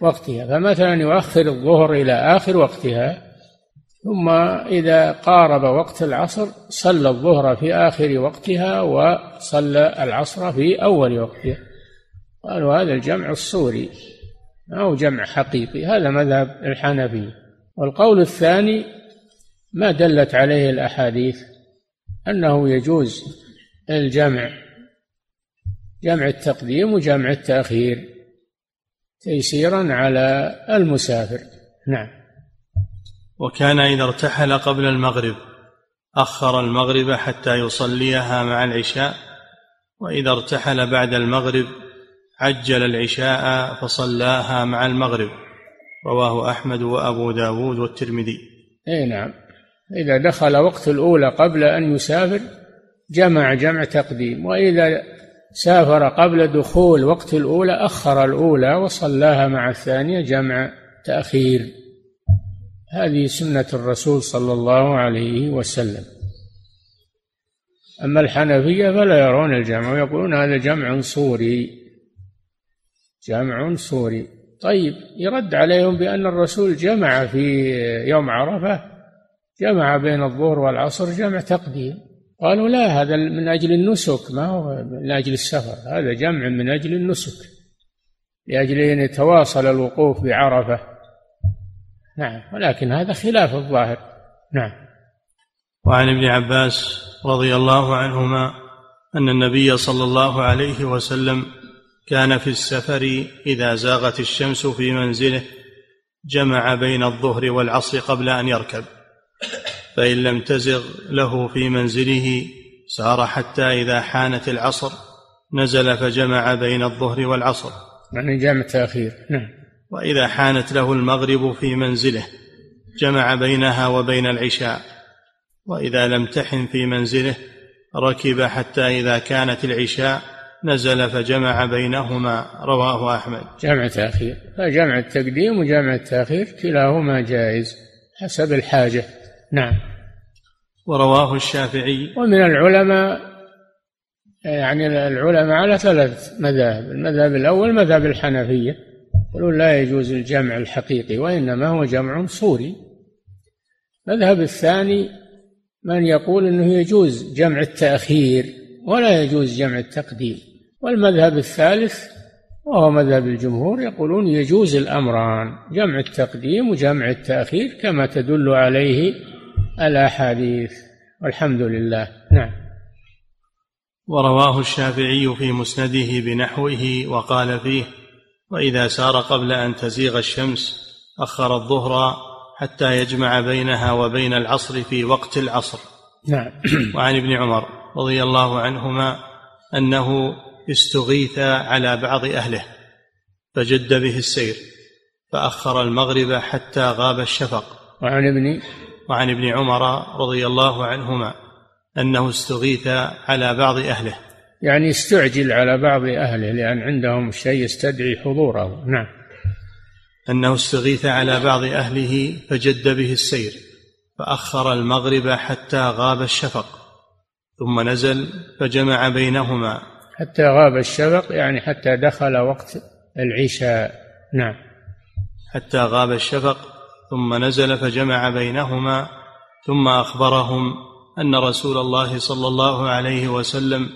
وقتها. فمثلا يؤخر الظهر إلى آخر وقتها ثم إذا قارب وقت العصر صلى الظهر في آخر وقتها وصلى العصر في أول وقتها. قالوا هذا الجمع الصوري هو جمع حقيقي هذا مذهب الحنفية والقول الثاني ما دلت عليه الأحاديث أنه يجوز الجمع جمع التقديم وجمع التأخير تيسيرا على المسافر. نعم. وكان إذا ارتحل قبل المغرب أخر المغرب حتى يصليها مع العشاء وإذا ارتحل بعد المغرب عجل العشاء فصلاها مع المغرب. رواه أحمد وأبو داود والترمذي. أي نعم. إذا دخل وقت الأولى قبل أن يسافر جمع جمع تقديم وإذا سافر قبل دخول وقت الأولى أخر الأولى وصلاها مع الثانية جمع تأخير. هذه سنة الرسول صلى الله عليه وسلم. أما الحنفية فلا يرون الجمع ويقولون هذا جمع صوري جمع صوري. طيب يرد عليهم بأن الرسول جمع في يوم عرفة جمع بين الظهر والعصر جمع تقديم. قالوا لا هذا من أجل النسك ما هو من أجل السفر هذا جمع من أجل النسك لأجل أن يتواصل الوقوف بعرفة. نعم ولكن هذا خلاف الظاهر. نعم. وعن ابن عباس رضي الله عنهما أن النبي صلى الله عليه وسلم كان في السفر إذا زاغت الشمس في منزله جمع بين الظهر والعصر قبل أن يركب فإن لم تزغ له في منزله سار حتى إذا حانت العصر نزل فجمع بين الظهر والعصر. يعني جمع تأخير نعم. وإذا حانت له المغرب في منزله جمع بينها وبين العشاء. وإذا لم تحن في منزله ركب حتى إذا كانت العشاء نزل فجمع بينهما. رواه أحمد. جمع تأخير. فجمع التقديم وجمع التأخير كلاهما جائز حسب الحاجة. نعم. ورواه الشافعي. ومن العلماء يعني العلماء على ثلاث مذاهب المذهب الأول مذهب الحنفية. يقولون لا يجوز الجمع الحقيقي وإنما هو جمع صوري. المذهب الثاني من يقول أنه يجوز جمع التأخير ولا يجوز جمع التقديم والمذهب الثالث وهو مذهب الجمهور يقولون يجوز الأمران جمع التقديم وجمع التأخير كما تدل عليه الأحاديث. والحمد لله. نعم. ورواه الشافعي في مسنده بنحوه وقال فيه وإذا سار قبل أن تزيغ الشمس أخر الظهر حتى يجمع بينها وبين العصر في وقت العصر. نعم. وعن ابن عمر رضي الله عنهما أنه استغيث على بعض أهله فجد به السير فأخر المغرب حتى غاب الشفق. وعن ابن؟ وعن ابن عمر رضي الله عنهما أنه استغيث على بعض أهله يعني استعجل على بعض أهله لأن عندهم شيء يستدعي حضوره. نعم. أنه استغيث على بعض أهله فجد به السير فأخر المغرب حتى غاب الشفق ثم نزل فجمع بينهما. حتى غاب الشفق يعني حتى دخل وقت العشاء. نعم. حتى غاب الشفق ثم نزل فجمع بينهما ثم أخبرهم أن رسول الله صلى الله عليه وسلم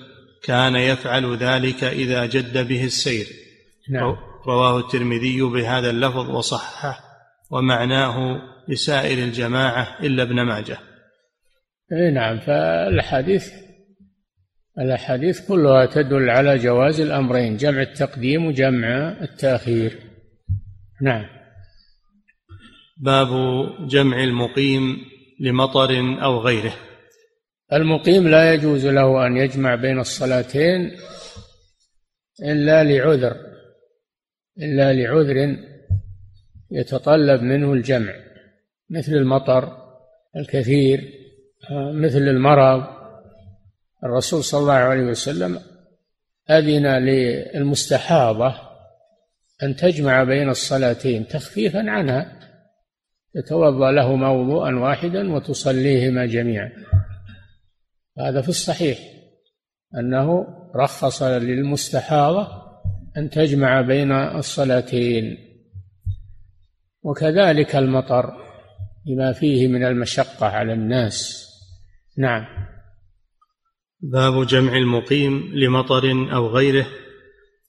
كان يفعل ذلك إذا جد به السير. نعم. رواه الترمذي بهذا اللفظ وصححه ومعناه لسائر الجماعة إلا ابن ماجه. إي نعم فالأحاديث الأحاديث كلها تدل على جواز الأمرين جمع التقديم وجمع التأخير. نعم. باب جمع المقيم لمطر أو غيره. المقيم لا يجوز له أن يجمع بين الصلاتين إلا لعذر إلا لعذر يتطلب منه الجمع مثل المطر الكثير مثل المرض. الرسول صلى الله عليه وسلم أذن للمستحاضة أن تجمع بين الصلاتين تخفيفا عنها تتوضأ لهما وضوءا واحدا وتصليهما جميعا. هذا في الصحيح أنه رخص للمستحاضة أن تجمع بين الصلاتين. وكذلك المطر بما فيه من المشقة على الناس. نعم. باب جمع المقيم لمطر أو غيره.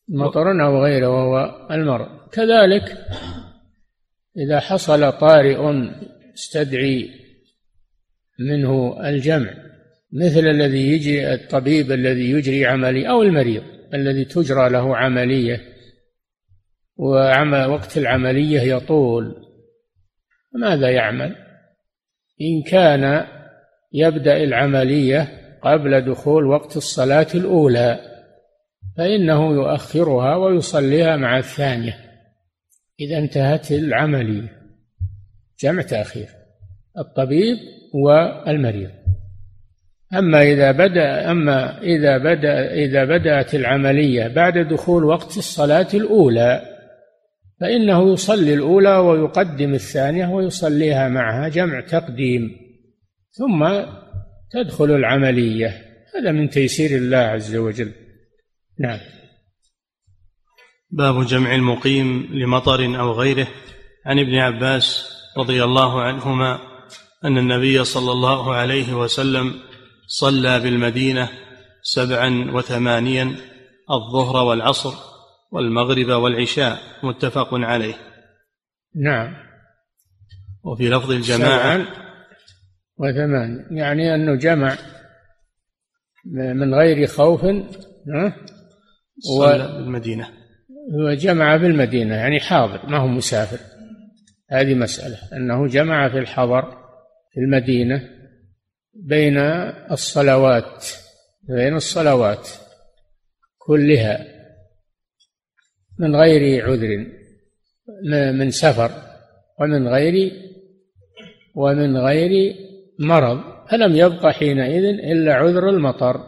مطر أو غيره وهو المرء. كذلك إذا حصل طارئ استدعي منه الجمع. مثل الذي يجري الطبيب الذي يجري عملية أو المريض الذي تجرى له عملية ووقت العملية يطول. ماذا يعمل؟ إن كان يبدأ العملية قبل دخول وقت الصلاة الأولى فإنه يؤخرها ويصليها مع الثانية. إذا انتهت العملية. جمع تأخير الطبيب والمريض. أما إذا بدأ أما إذا بدأ إذا بدأت العملية بعد دخول وقت الصلاة الأولى فإنه يصلي الأولى ويقدم الثانية ويصليها معها جمع تقديم. ثم تدخل العملية. هذا من تيسير الله عز وجل. نعم. باب جمع المقيم لمطر أو غيره. عن ابن عباس رضي الله عنهما أن النبي صلى الله عليه وسلم صلى بالمدينة سبعا وثمانيا الظهر والعصر والمغرب والعشاء متفق عليه. نعم. وفي لفظ الجماعة وثمان يعني أنه جمع من غير خوف صلى بالمدينة. هو جمع بالمدينة يعني حاضر ما هو مسافر. هذه مسألة أنه جمع في الحضر في المدينة بين الصلوات بين الصلوات كلها من غير عذر من سفر ومن غير ومن غير مرض. فلم يبق حينئذ إلا عذر المطر؟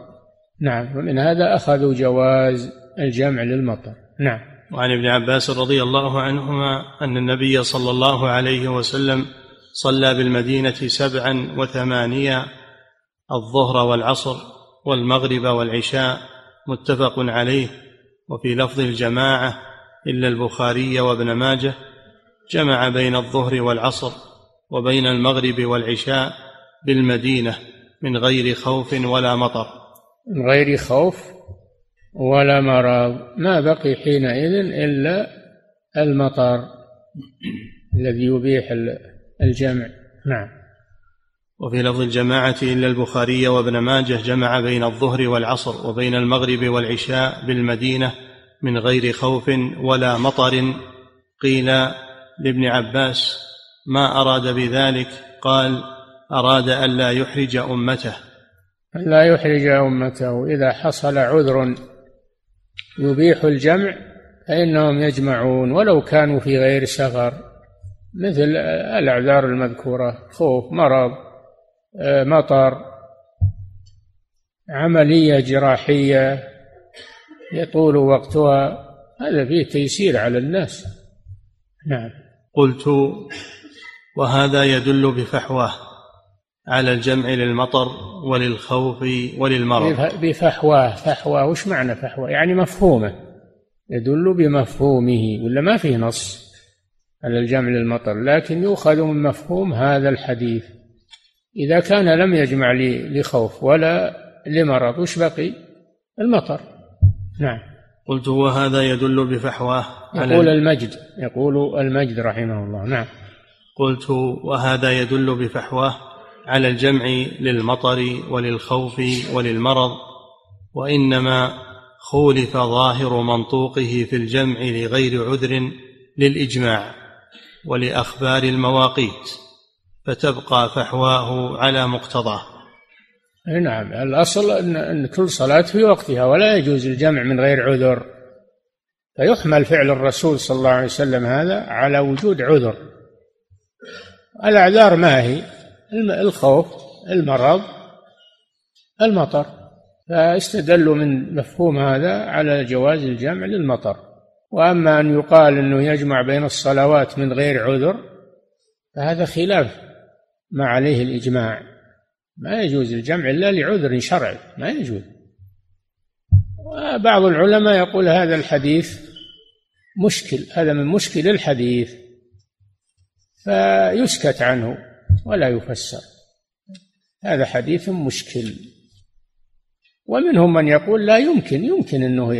نعم ومن هذا أخذوا جواز الجمع للمطر. نعم. وعن ابن عباس رضي الله عنهما أن النبي صلى الله عليه وسلم صلى بالمدينة سبعا وثمانية الظهر والعصر والمغرب والعشاء متفق عليه. وفي لفظ الجماعة إلا البخاري وابن ماجه جمع بين الظهر والعصر وبين المغرب والعشاء بالمدينة من غير خوف ولا مطر. من غير خوف ولا مرض. ما بقي حينئذ إلا المطر الذي يبيح الجمع نعم. وفي لفظ الجماعة إلا البخاري وابن ماجه جمع بين الظهر والعصر وبين المغرب والعشاء بالمدينة من غير خوف ولا مطر. قيل لابن عباس ما أراد بذلك؟ قال أراد ألا يحرج أمته. لا يحرج أمته. إذا حصل عذر يبيح الجمع فإنهم يجمعون ولو كانوا في غير سفر. مثل الأعذار المذكورة خوف مرض آه، مطر عملية جراحية يطول وقتها. هذا فيه تيسير على الناس. نعم. قلت وهذا يدل بفحواه على الجمع للمطر وللخوف وللمرض. بفحواه فحواه وش معنى فحواه يعني مفهومة. يدل بمفهومه ولا ما فيه نص؟ على الجمع للمطر لكن يؤخذ من مفهوم هذا الحديث. إذا كان لم يجمع لخوف ولا لمرض وش بقي؟ المطر. نعم. قلت وهذا يدل بفحواه يقول المجد يقول المجد رحمه الله. نعم. قلت وهذا يدل بفحواه على الجمع للمطر وللخوف وللمرض وإنما خولف ظاهر منطوقه في الجمع لغير عذر للإجماع. ولأخبار المواقيت فتبقى فحواه على مقتضاه. نعم الأصل أن أن كل صلاة في وقتها ولا يجوز الجمع من غير عذر. فيحمل فعل الرسول صلى الله عليه وسلم هذا على وجود عذر. الأعذار ما هي؟ الخوف المرض المطر. فاستدلوا من مفهوم هذا على جواز الجمع للمطر. وأما أن يقال إنه يجمع بين الصلوات من غير عذر فهذا خلاف ما عليه الإجماع. ما يجوز الجمع إلا لعذر شرعي ما يجوز. بعض العلماء يقول هذا الحديث مشكل هذا من مشكل الحديث فيسكت عنه ولا يفسر. هذا حديث مشكل. ومنهم من يقول لا يمكن يمكن إنه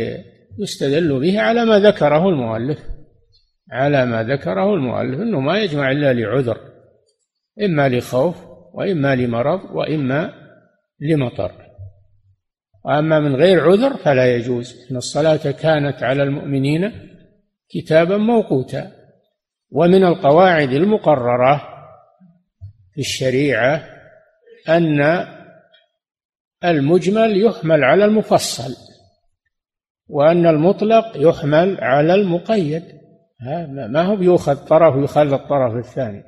يستدل به على ما ذكره المؤلف. على ما ذكره المؤلف إنه ما يجمع إلا لعذر إما لخوف وإما لمرض وإما لمطر. وأما من غير عذر فلا يجوز إن الصلاة كانت على المؤمنين كتابا موقوتا. ومن القواعد المقررة في الشريعة أن المجمل يحمل على المفصل. وأن المطلق يحمل على المقيد. ما هو يؤخذ طرف ويخلى الطرف الثاني.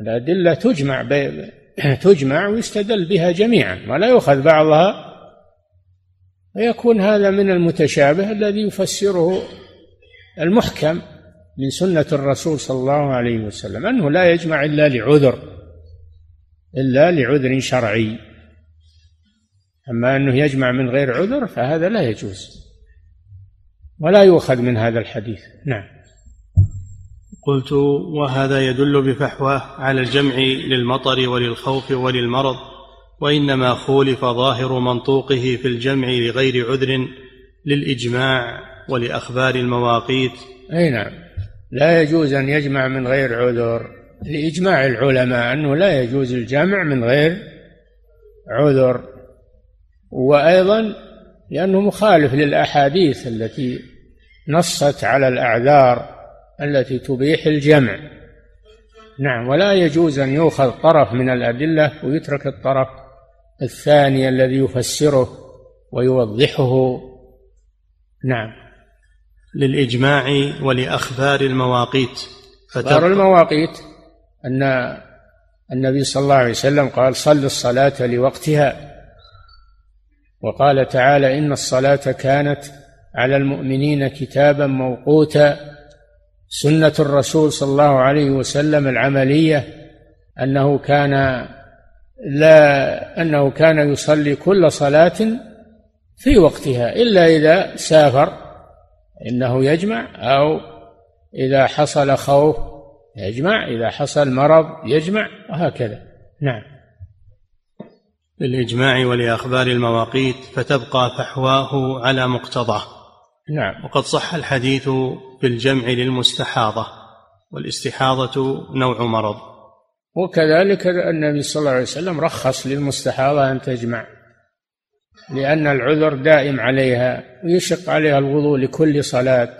الأدلة تجمع بي... تجمع ويستدل بها جميعا ولا يؤخذ بعضها. ويكون هذا من المتشابه الذي يفسره المحكم من سنة الرسول صلى الله عليه وسلم أنه لا يجمع إلا لعذر إلا لعذر شرعي. أما أنه يجمع من غير عذر فهذا لا يجوز. ولا يؤخذ من هذا الحديث. نعم. قلت وهذا يدل بفحواه على الجمع للمطر وللخوف وللمرض وإنما خولف ظاهر منطوقه في الجمع لغير عذر للإجماع ولأخبار المواقيت. أي نعم. لا يجوز أن يجمع من غير عذر. لإجماع العلماء أنه لا يجوز الجمع من غير عذر. وأيضا لأنه مخالف للأحاديث التي نصت على الأعذار التي تبيح الجمع. نعم ولا يجوز أن يؤخذ طرف من الأدلة ويترك الطرف الثاني الذي يفسره ويوضحه. نعم. للإجماع ولأخبار المواقيت. أخبار المواقيت أن النبي صلى الله عليه وسلم قال صل الصلاة لوقتها. وقال تعالى إن الصلاة كانت على المؤمنين كتابا موقوتا سنة الرسول صلى الله عليه وسلم العملية أنه كان لا أنه كان يصلي كل صلاة في وقتها إلا إذا سافر إنه يجمع أو إذا حصل خوف يجمع إذا حصل مرض يجمع وهكذا. نعم. للإجماع ولأخبار المواقيت فتبقى فحواه على مقتضاه. نعم. وقد صح الحديث في الجمع للمستحاضة والاستحاضة نوع مرض. وكذلك النبي صلى الله عليه وسلم رخص للمستحاضة أن تجمع لأن العذر دائم عليها ويشق عليها الوضوء لكل صلاة.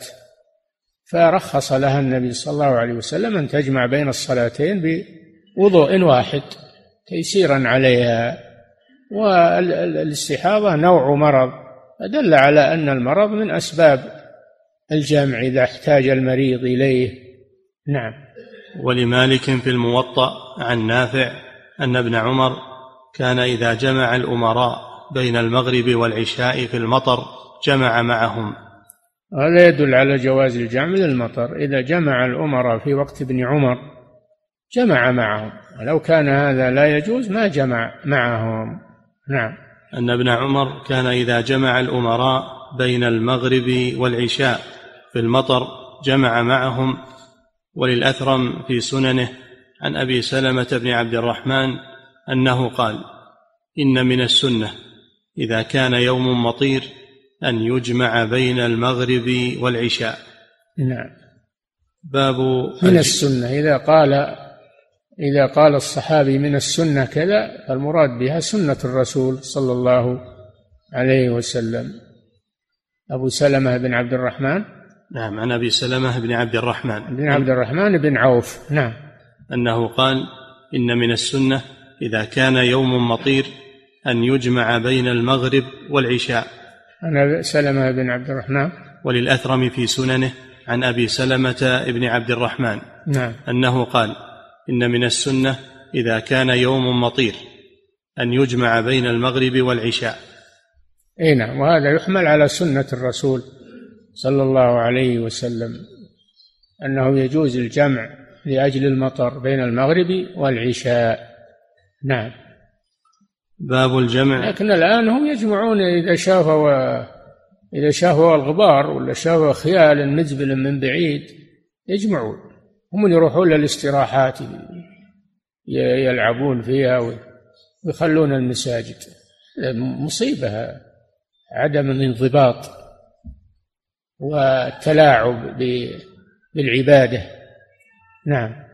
فرخص لها النبي صلى الله عليه وسلم أن تجمع بين الصلاتين بوضوء واحد تيسيرا عليها. والاستحاضة نوع مرض فدل على أن المرض من أسباب الجمع إذا احتاج المريض إليه. نعم. ولمالك في الموطأ عن نافع أن ابن عمر كان إذا جمع الأمراء بين المغرب والعشاء في المطر جمع معهم. هذا يدل على جواز الجمع للمطر. إذا جمع الأمراء في وقت ابن عمر جمع معهم. ولو كان هذا لا يجوز ما جمع معهم. نعم. أن ابن عمر كان إذا جمع الأمراء بين المغرب والعشاء في المطر جمع معهم وللأثرم في سننه عن أبي سلمة بن عبد الرحمن أنه قال إن من السنة إذا كان يوم مطير أن يجمع بين المغرب والعشاء. نعم. باب من السنة إذا قال إذا قال الصحابي من السنة كذا فالمراد بها سنة الرسول صلى الله عليه وسلم. أبو سلمة بن عبد الرحمن؟ نعم عن أبي سلمة بن عبد الرحمن. بن عبد الرحمن بن عوف نعم. أنه قال إن من السنة إذا كان يوم مطير أن يجمع بين المغرب والعشاء. عن سلمة بن عبد الرحمن؟ وللأثرم في سننه عن أبي سلمة بن عبد الرحمن. نعم. أنه قال إن من السنة إذا كان يوم مطير أن يجمع بين المغرب والعشاء. أي نعم وهذا يحمل على سنة الرسول صلى الله عليه وسلم أنه يجوز الجمع لأجل المطر بين المغرب والعشاء. نعم. باب الجمع. لكن الآن هم يجمعون إذا شافوا إذا شافوا الغبار ولا شافوا خيال مزبل من بعيد يجمعون. هم يروحون للاستراحات يلعبون فيها ويخلون المساجد. مصيبة عدم الانضباط والتلاعب بالعبادة. نعم.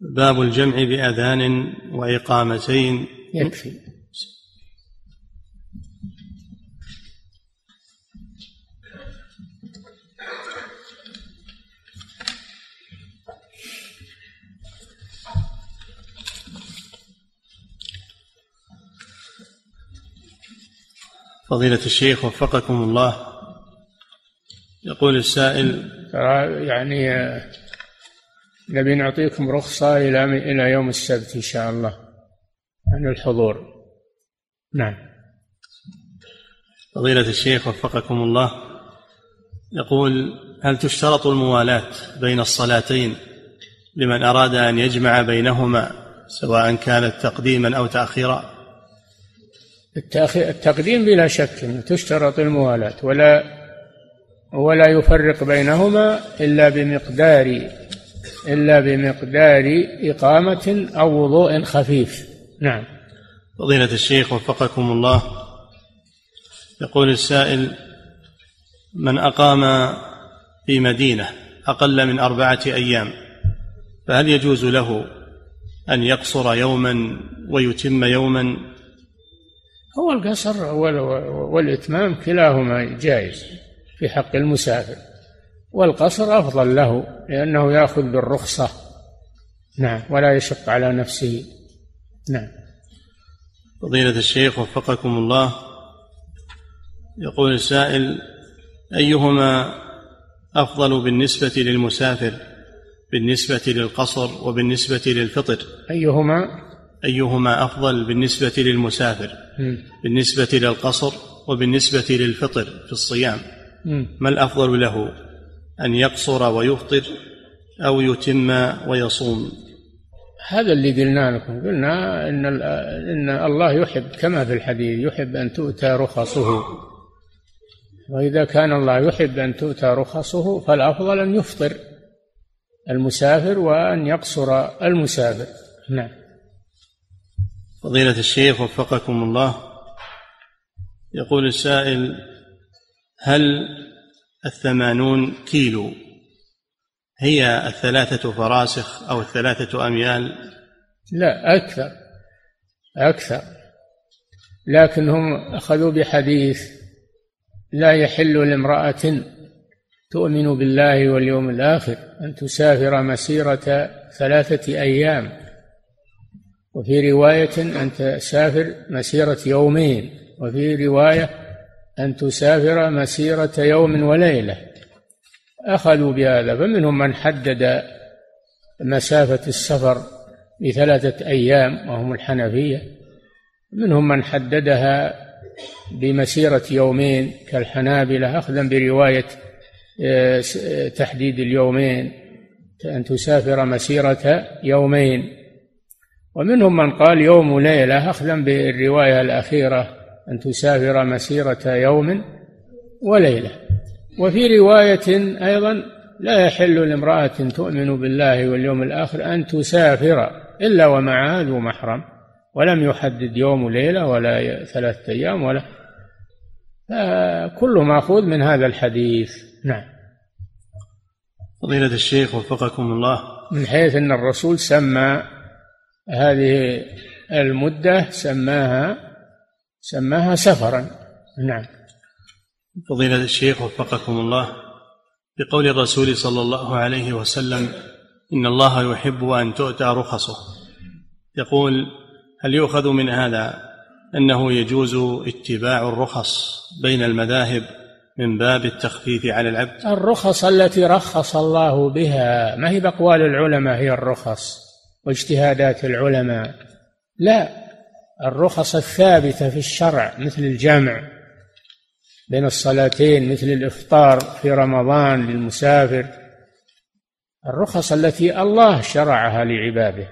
باب الجمع بأذان وإقامتين. يكفي. فضيلة الشيخ وفقكم الله. يقول السائل يعني نبي نعطيكم رخصة إلى إلى يوم السبت إن شاء الله عن الحضور. نعم. فضيلة الشيخ وفقكم الله يقول هل تشترط الموالاة بين الصلاتين لمن أراد أن يجمع بينهما سواء كانت تقديما أو تأخيرا؟ التقديم بلا شك تشترط الموالاة ولا ولا يفرق بينهما إلا بمقدار إلا بمقدار إقامة أو وضوء خفيف. نعم. فضيلة الشيخ وفقكم الله يقول السائل من أقام في مدينة أقل من أربعة أيام فهل يجوز له أن يقصر يوما ويتم يوما هو القصر والإتمام كلاهما جائز في حق المسافر والقصر أفضل له لأنه يأخذ بالرخصة. نعم ولا يشق على نفسه. نعم. فضيلة الشيخ وفقكم الله يقول السائل أيهما أفضل بالنسبة للمسافر بالنسبة للقصر وبالنسبة للفطر؟ أيهما؟ أيهما أفضل بالنسبة للمسافر بالنسبة للقصر وبالنسبة للفطر في الصيام. ما الأفضل له؟ أن يقصر ويفطر أو يتم ويصوم. هذا اللي قلنا لكم. قلنا إن, إن الله يحب كما في الحديث يحب أن تؤتى رخصه. وإذا كان الله يحب أن تؤتى رخصه فالأفضل أن يفطر المسافر وأن يقصر المسافر. نعم. فضيلة الشيخ وفقكم الله. يقول السائل هل الثمانون كيلو هي الثلاثة فراسخ أو الثلاثة أميال؟ لا أكثر أكثر. لكن هم أخذوا بحديث لا يحل لامرأة تؤمن بالله واليوم الآخر أن تسافر مسيرة ثلاثة أيام. وفي رواية أن تسافر مسيرة يومين وفي رواية أن تسافر مسيرة يوم وليلة. أخذوا بهذا فمنهم من حدد مسافة السفر بثلاثة أيام وهم الحنفية منهم من حددها بمسيرة يومين كالحنابلة أخذا برواية آه، تحديد اليومين أن تسافر مسيرة يومين. ومنهم من قال يوم وليلة أخذا بالرواية الأخيرة أن تسافر مسيرة يوم وليلة. وفي رواية أيضا لا يحل لامرأة تؤمن بالله واليوم الآخر أن تسافر إلا ومعها ذو محرم ولم يحدد يوم وليلة ولا ثلاثة أيام ولا. كله مأخوذ من هذا الحديث. نعم. فضيلة الشيخ وفقكم الله. من حيث أن الرسول سمى هذه المدة سماها سماها سفرا. نعم. فضيلة الشيخ وفقكم الله بقول الرسول صلى الله عليه وسلم إن الله يحب أن تؤتى رخصه. يقول هل يؤخذ من هذا أنه يجوز اتباع الرخص بين المذاهب من باب التخفيف على العبد؟ الرخص التي رخص الله بها ما هي بأقوال العلماء هي الرخص؟ واجتهادات العلماء. لا الرخص الثابتة في الشرع مثل الجمع بين الصلاتين مثل الإفطار في رمضان للمسافر. الرخص التي الله شرعها لعباده.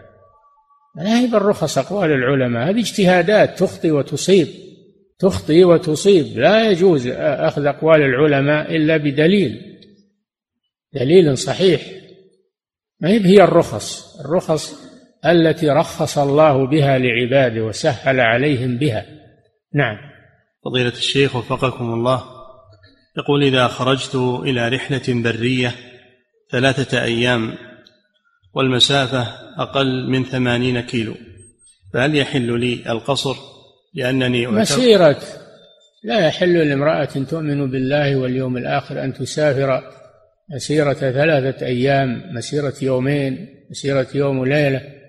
لا هي بالرخص أقوال العلماء؟ هذه اجتهادات تخطي وتصيب. تخطي وتصيب. لا يجوز أخذ أقوال العلماء إلا بدليل. دليل صحيح. ما هي هي الرخص؟ الرخص التي رخص الله بها لعباده وسهل عليهم بها. نعم. فضيلة الشيخ وفقكم الله يقول إذا خرجت إلى رحلة برية ثلاثة أيام والمسافة أقل من ثمانين كيلو فهل يحل لي القصر؟ لأنني مسيرة. لا يحل لامرأة تؤمن بالله واليوم الآخر أن تسافر مسيرة ثلاثة أيام مسيرة يومين مسيرة يوم وليلة.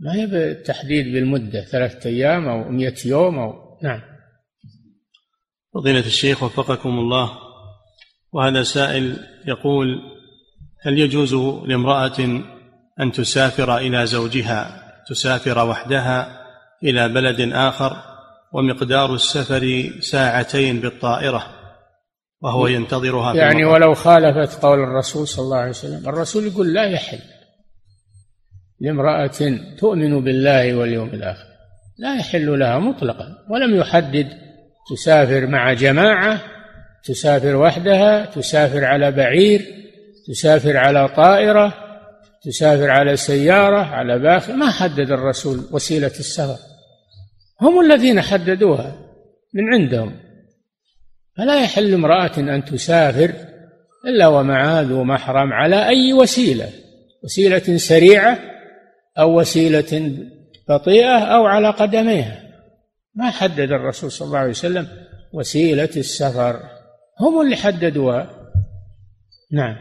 ما هي بالتحديد بالمدة ثلاثة أيام أو مئة يوم أو نعم. فضيلة الشيخ وفقكم الله وهذا سائل يقول هل يجوز لامرأة أن تسافر إلى زوجها تسافر وحدها إلى بلد آخر ومقدار السفر ساعتين بالطائرة وهو ينتظرها يعني ولو خالفت قول الرسول صلى الله عليه وسلم الرسول يقول لا يحل. لامرأة تؤمن بالله واليوم الآخر. لا يحل لها مطلقا ولم يحدد. تسافر مع جماعة تسافر وحدها تسافر على بعير تسافر على طائرة تسافر على سيارة على باخر ما حدد الرسول وسيلة السفر. هم الذين حددوها من عندهم. فلا يحل امرأة أن تسافر إلا ومعها ذو محرم على أي وسيلة. وسيلة سريعة أو وسيلة بطيئة أو على قدميها ما حدد الرسول صلى الله عليه وسلم وسيلة السفر. هم اللي حددوها. نعم.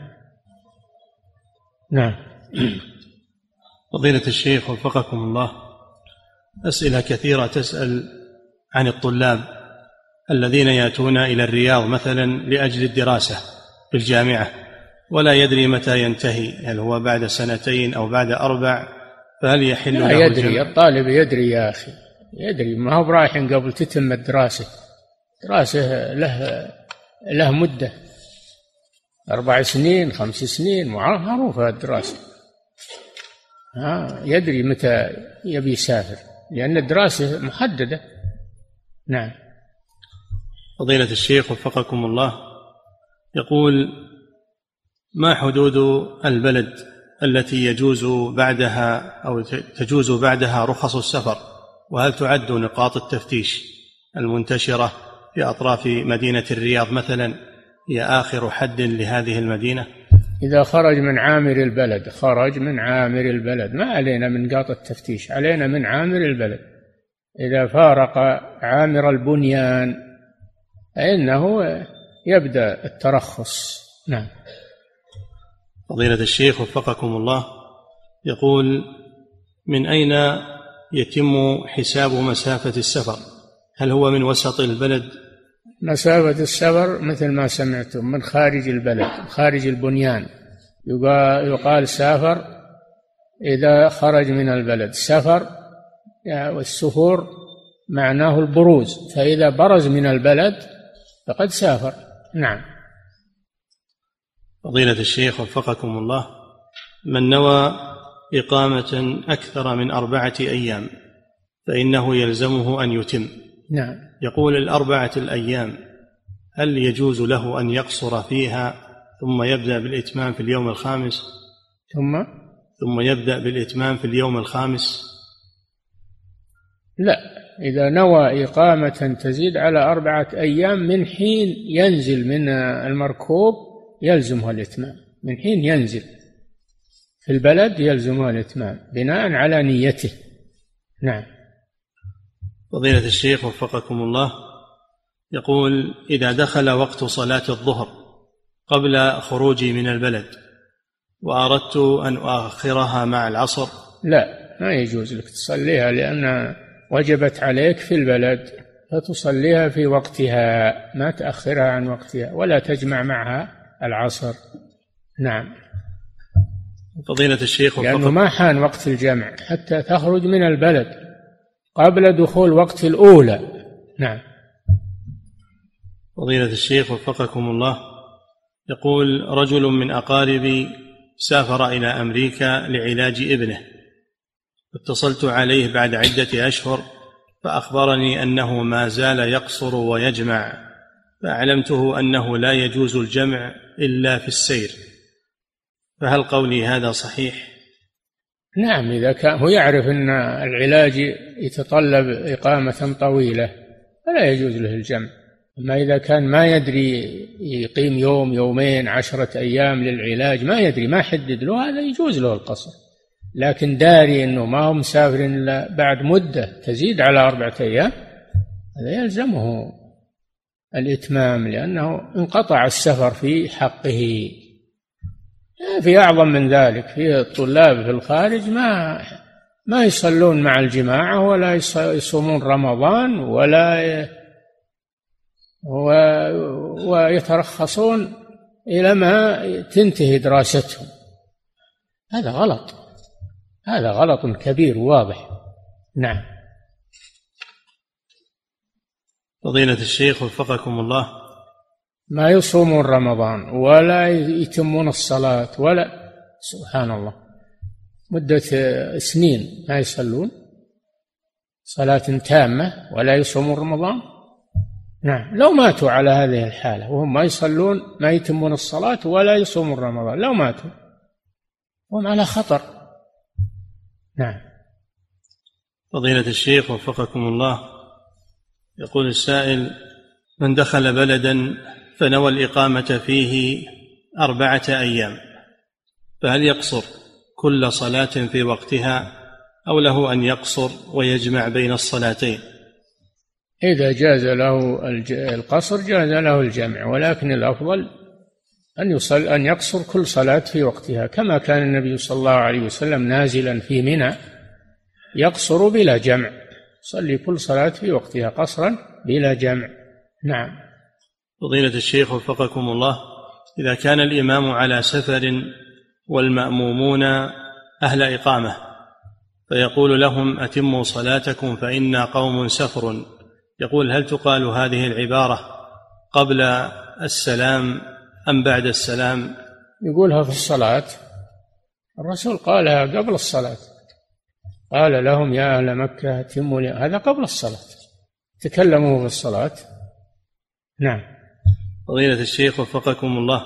نعم. فضيلة الشيخ وفقكم الله أسئلة كثيرة تسأل عن الطلاب الذين يأتون إلى الرياض مثلا لأجل الدراسة في الجامعة ولا يدري متى ينتهي هل هو بعد سنتين أو بعد أربع؟ فهل يحل له يدري الجمع؟ الطالب يدري يا أخي. يدري. ما هو رايح قبل تتم الدراسة. دراسة له له مدة. أربع سنين خمس سنين معروفة الدراسة. ها يدري متى يبي يسافر. لأن الدراسة محددة. نعم. فضيلة الشيخ وفقكم الله يقول ما حدود البلد؟ التي يجوز بعدها أو تجوز بعدها رخص السفر وهل تعد نقاط التفتيش المنتشرة في أطراف مدينة الرياض مثلا هي آخر حد لهذه المدينة؟ إذا خرج من عامر البلد خرج من عامر البلد. ما علينا من نقاط التفتيش علينا من عامر البلد. إذا فارق عامر البنيان فإنه يبدأ الترخص. نعم. فضيلة الشيخ وفقكم الله يقول من أين يتم حساب مسافة السفر؟ هل هو من وسط البلد؟ مسافة السفر مثل ما سمعتم من خارج البلد خارج البنيان. يقال, سافر إذا خرج من البلد. سفر يعني والسفور معناه البروز. فإذا برز من البلد فقد سافر. نعم. فضيلة الشيخ وفقكم الله من نوى إقامة أكثر من أربعة أيام فإنه يلزمه أن يتم. نعم. يقول الأربعة الأيام هل يجوز له أن يقصر فيها ثم يبدأ بالإتمام في اليوم الخامس؟ ثم؟ ثم يبدأ بالإتمام في اليوم الخامس؟ لا. إذا نوى إقامة تزيد على أربعة أيام من حين ينزل من المركوب يلزمه الإتمام. من حين ينزل في البلد يلزمه الإتمام بناء على نيته. نعم. فضيلة الشيخ وفقكم الله يقول إذا دخل وقت صلاة الظهر قبل خروجي من البلد وأردت أن أؤخرها مع العصر؟ لا ما يجوز لك تصليها لأن وجبت عليك في البلد فتصليها في وقتها ما تأخرها عن وقتها ولا تجمع معها العصر. نعم. فضيلة الشيخ لأنه ما حان وقت الجمع حتى تخرج من البلد قبل دخول وقت الأولى. نعم. فضيلة الشيخ وفقكم الله يقول رجل من أقاربي سافر إلى أمريكا لعلاج ابنه. اتصلت عليه بعد عدة أشهر فأخبرني أنه ما زال يقصر ويجمع فأعلمته أنه لا يجوز الجمع إلا في السير. فهل قولي هذا صحيح؟ نعم إذا كان هو يعرف أن العلاج يتطلب إقامة طويلة فلا يجوز له الجمع. أما إذا كان ما يدري يقيم يوم يومين عشرة أيام للعلاج ما يدري ما حدد له هذا يجوز له القصر. لكن داري أنه ما هو مسافر إلا بعد مدة تزيد على أربعة أيام هذا يلزمه الإتمام لأنه انقطع السفر في حقه. في أعظم من ذلك في الطلاب في الخارج ما ما يصلون مع الجماعة ولا يصومون رمضان ولا ويترخصون إلى ما تنتهي دراستهم. هذا غلط. هذا غلط كبير واضح. نعم. فضيلة الشيخ وفقكم الله. ما يصومون رمضان ولا يتمون الصلاة ولا سبحان الله مدة سنين ما يصلون. صلاة تامة ولا يصومون رمضان. نعم لو ماتوا على هذه الحالة وهم ما يصلون ما يتمون الصلاة ولا يصومون رمضان لو ماتوا. هم على خطر. نعم. فضيلة الشيخ وفقكم الله. يقول السائل من دخل بلدا فنوى الإقامة فيه أربعة أيام فهل يقصر كل صلاة في وقتها أو له أن يقصر ويجمع بين الصلاتين؟ إذا جاز له القصر جاز له الجمع ولكن الأفضل أن يصل أن يقصر كل صلاة في وقتها كما كان النبي صلى الله عليه وسلم نازلا في منى يقصر بلا جمع. يصلي كل صلاة في وقتها قصرا بلا جمع. نعم. فضيلة الشيخ وفقكم الله إذا كان الإمام على سفر والمأمومون أهل إقامة فيقول لهم أتموا صلاتكم فإنا قوم سفر. يقول هل تقال هذه العبارة قبل السلام أم بعد السلام؟ يقولها في الصلاة. الرسول قالها قبل الصلاة. قال لهم يا أهل مكة أتموا هذا قبل الصلاة. تكلموا في الصلاة. نعم. فضيلة الشيخ وفقكم الله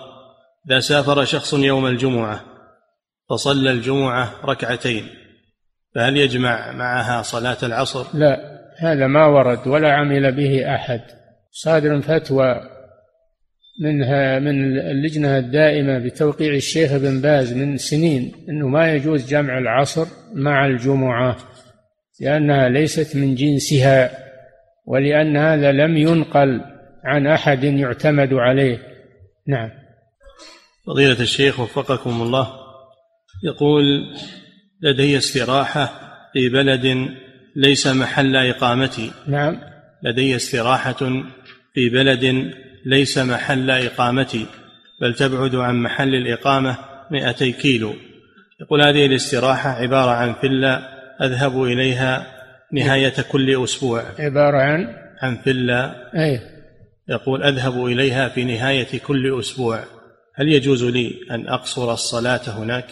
إذا سافر شخص يوم الجمعة فصلى الجمعة ركعتين فهل يجمع معها صلاة العصر؟ لا هذا ما ورد ولا عمل به أحد. صادر فتوى منها من اللجنة الدائمة بتوقيع الشيخ بن باز من سنين أنه ما يجوز جمع العصر مع الجمعة لأنها ليست من جنسها ولأن هذا لم ينقل عن أحد يعتمد عليه. نعم. فضيلة الشيخ وفقكم الله يقول لدي استراحة في بلد ليس محل إقامتي. نعم. لدي استراحة في بلد ليس محل إقامتي بل تبعد عن محل الإقامة مئتي كيلو. يقول هذه الاستراحة عبارة عن فلة أذهب إليها نهاية كل أسبوع. عبارة عن؟ عن فلة أي يقول أذهب إليها في نهاية كل أسبوع. هل يجوز لي أن أقصر الصلاة هناك؟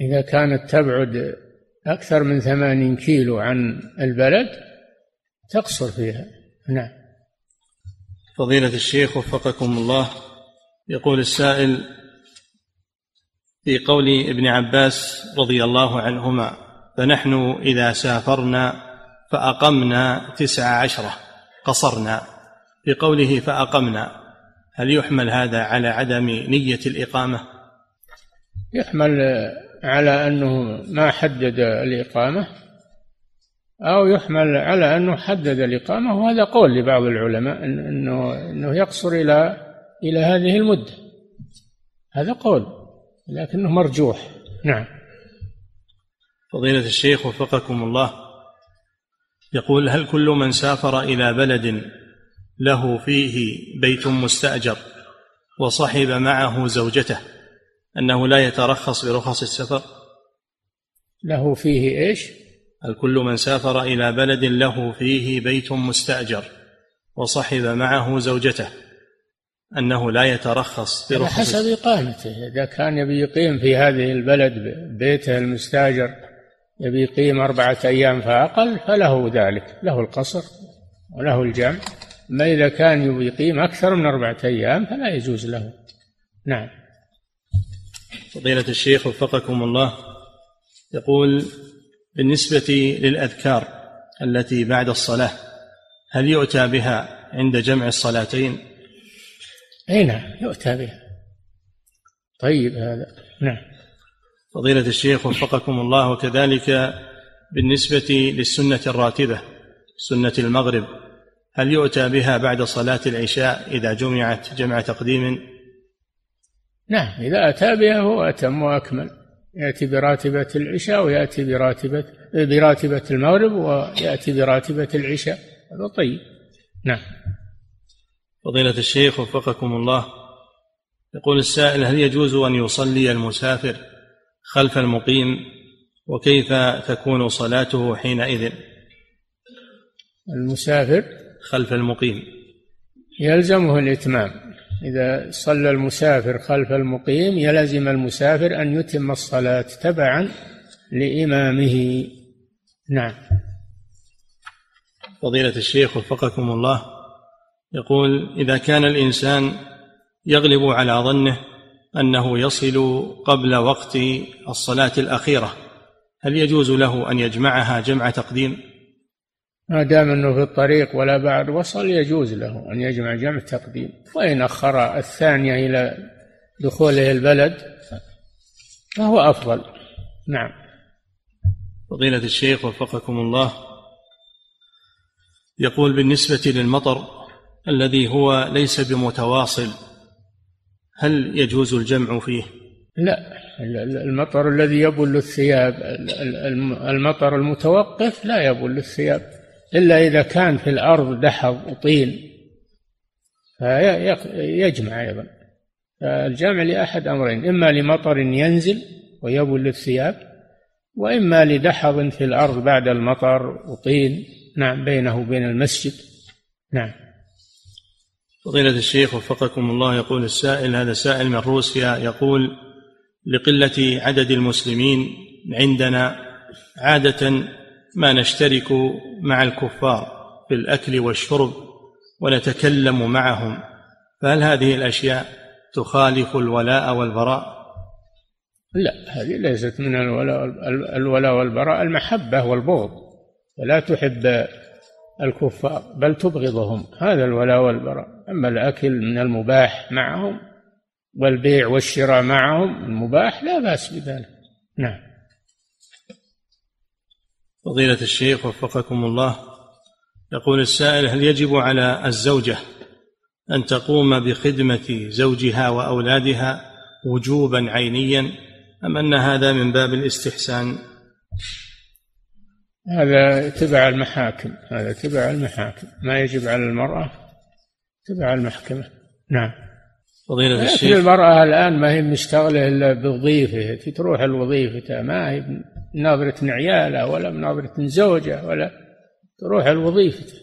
إذا كانت تبعد أكثر من ثمانين كيلو عن البلد تقصر فيها. نعم. فضيلة الشيخ وفقكم الله يقول السائل في قول ابن عباس رضي الله عنهما فنحن إذا سافرنا فأقمنا تسع عشرة قصرنا. في قوله فأقمنا هل يحمل هذا على عدم نية الإقامة؟ يحمل على أنه ما حدد الإقامة أو يحمل على أنه حدد الإقامة وهذا قول لبعض العلماء أنه أنه يقصر إلى إلى هذه المدة. هذا قول لكنه مرجوح. نعم. فضيلة الشيخ وفقكم الله يقول هل كل من سافر إلى بلد له فيه بيت مستأجر وصحب معه زوجته أنه لا يترخص برخص السفر؟ له فيه إيش؟ هل كل من سافر إلى بلد له فيه بيت مستأجر وصحب معه زوجته أنه لا يترخص برخص على حسب إقامته. إذا كان يبي يقيم في هذه البلد بيته المستأجر يبي يقيم أربعة أيام فأقل فله ذلك. له القصر وله الجمع. ما إذا كان يبي يقيم أكثر من أربعة أيام فلا يجوز له. نعم. فضيلة الشيخ وفقكم الله يقول بالنسبة للأذكار التي بعد الصلاة هل يؤتى بها عند جمع الصلاتين؟ أي نعم يؤتى بها. طيب هذا نعم. فضيلة الشيخ وفقكم الله وكذلك بالنسبة للسنة الراتبة سنة المغرب هل يؤتى بها بعد صلاة العشاء إذا جمعت جمع تقديم؟ نعم إذا أتى بها هو أتم وأكمل. يأتي براتبة العشاء ويأتي براتبة براتبة المغرب ويأتي براتبة العشاء. هذا طيب. نعم. فضيلة الشيخ وفقكم الله يقول السائل هل يجوز أن يصلي المسافر خلف المقيم؟ وكيف تكون صلاته حينئذ؟ المسافر خلف المقيم. يلزمه الإتمام. إذا صلى المسافر خلف المقيم يلزم المسافر أن يتم الصلاة تبعا لإمامه. نعم. فضيلة الشيخ وفقكم الله يقول إذا كان الإنسان يغلب على ظنه أنه يصل قبل وقت الصلاة الأخيرة هل يجوز له أن يجمعها جمع تقديم؟ ما دام أنه في الطريق ولا بعد وصل يجوز له أن يجمع جمع تقديم. وإن أخر الثانية إلى دخوله البلد فهو أفضل. نعم. فضيلة الشيخ وفقكم الله يقول بالنسبة للمطر الذي هو ليس بمتواصل هل يجوز الجمع فيه؟ لا. المطر الذي يبل الثياب المطر المتوقف لا يبل الثياب. إلا إذا كان في الأرض دحض وطين فيجمع أيضا. الجمع لأحد أمرين إما لمطر ينزل ويبل الثياب وإما لدحض في الأرض بعد المطر وطين نعم بينه وبين المسجد. نعم. فضيلة الشيخ وفقكم الله يقول السائل هذا سائل من روسيا يقول لقلة عدد المسلمين عندنا عادة ما نشترك مع الكفار في الأكل والشرب ونتكلم معهم فهل هذه الأشياء تخالف الولاء والبراء؟ لا هذه ليست من الولاء الولاء والبراء المحبة والبغض. فلا تحب الكفار بل تبغضهم. هذا الولاء والبراء. أما الأكل من المباح معهم والبيع والشراء معهم المباح لا بأس بذلك. نعم. فضيلة الشيخ وفقكم الله يقول السائل هل يجب على الزوجة أن تقوم بخدمة زوجها وأولادها وجوبا عينيا أم أن هذا من باب الاستحسان؟ هذا تبع المحاكم هذا تبع المحاكم. ما يجب على المرأة تبع المحكمة. نعم. فضيلة الشيخ. المرأة الآن ما هي مشتغلة إلا بوظيفة تروح الوظيفة ما هي ناظرة عيالها ولا بناظرة زوجها ولا تروح الوظيفة.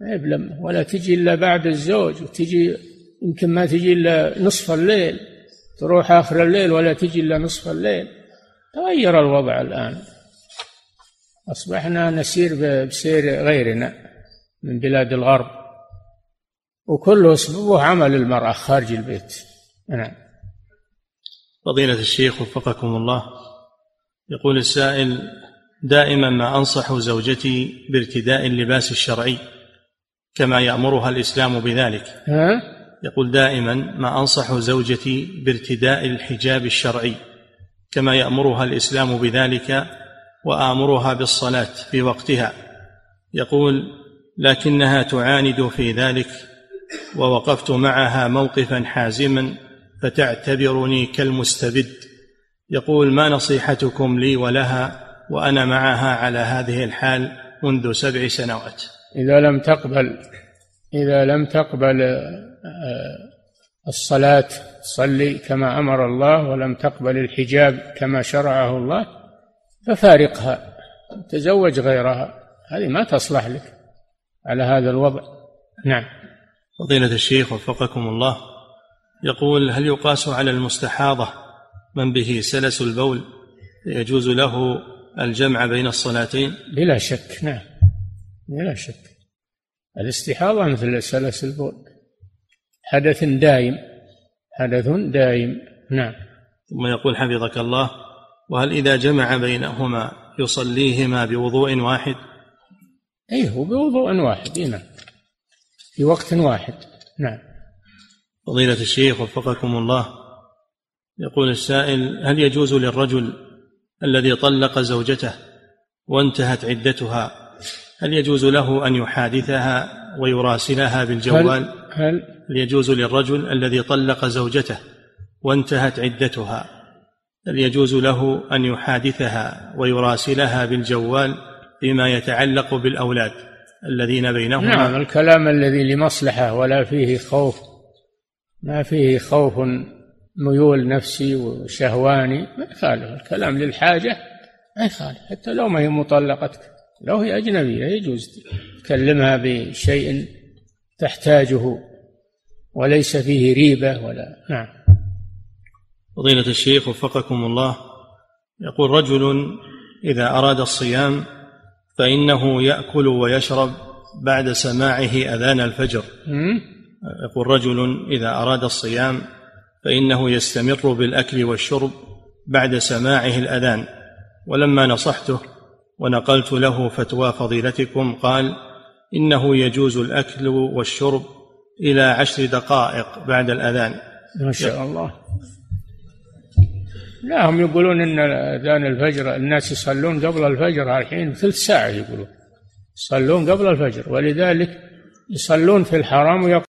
ما ولا تجي إلا بعد الزوج وتجي يمكن ما تجي إلا نصف الليل تروح آخر الليل ولا تجي إلا نصف الليل. تغير الوضع الآن. أصبحنا نسير بسير غيرنا من بلاد الغرب. وكله سببه عمل المرأة خارج البيت. نعم. فضيلة الشيخ وفقكم الله. يقول السائل دائما ما أنصح زوجتي بارتداء اللباس الشرعي كما يأمرها الإسلام بذلك. ها؟ يقول دائما ما أنصح زوجتي بارتداء الحجاب الشرعي كما يأمرها الإسلام بذلك وآمرها بالصلاة في وقتها. يقول لكنها تعاند في ذلك ووقفت معها موقفا حازما فتعتبرني كالمستبد. يقول ما نصيحتكم لي ولها وأنا معها على هذه الحال منذ سبع سنوات؟ إذا لم تقبل إذا لم تقبل آه، الصلاة تصلي كما أمر الله ولم تقبل الحجاب كما شرعه الله ففارقها تزوج غيرها هذه ما تصلح لك على هذا الوضع. نعم. فضيلة الشيخ وفقكم الله يقول هل يقاس على المستحاضة من به سلس البول يجوز له الجمع بين الصلاتين؟ بلا شك نعم. بلا شك. الاستحاضة مثل سلس البول. حدث دائم. حدث دائم. نعم. ثم يقول حفظك الله وهل إذا جمع بينهما يصليهما بوضوء واحد؟ أيه بوضوء واحد نعم. في وقت واحد. نعم. فضيلة الشيخ وفقكم الله يقول السائل هل يجوز للرجل الذي طلق زوجته وانتهت عدتها هل يجوز له أن يحادثها ويراسلها بالجوال؟ هل, هل, هل يجوز للرجل الذي طلق زوجته وانتهت عدتها هل يجوز له أن يحادثها ويراسلها بالجوال فيما يتعلق بالأولاد الذين بينهما؟ نعم الكلام الذي لمصلحة ولا فيه خوف ما فيه خوف ميول نفسي وشهواني ما يخالف الكلام للحاجة ما يخالف حتى لو ما هي مطلقتك لو هي أجنبية يجوز تكلمها بشيء تحتاجه وليس فيه ريبة ولا نعم. فضيلة الشيخ وفقكم الله يقول رجل إذا أراد الصيام فإنه يأكل ويشرب بعد سماعه أذان الفجر. يقول رجل إذا أراد الصيام فإنه يستمر بالأكل والشرب بعد سماعه الأذان. ولما نصحته ونقلت له فتوى فضيلتكم قال إنه يجوز الأكل والشرب إلى عشر دقائق بعد الأذان. ما شاء الله. لا هم يقولون إن أذان الفجر الناس يصلون قبل الفجر الحين ثلث ساعة يقولون. يصلون قبل الفجر ولذلك يصلون في الحرام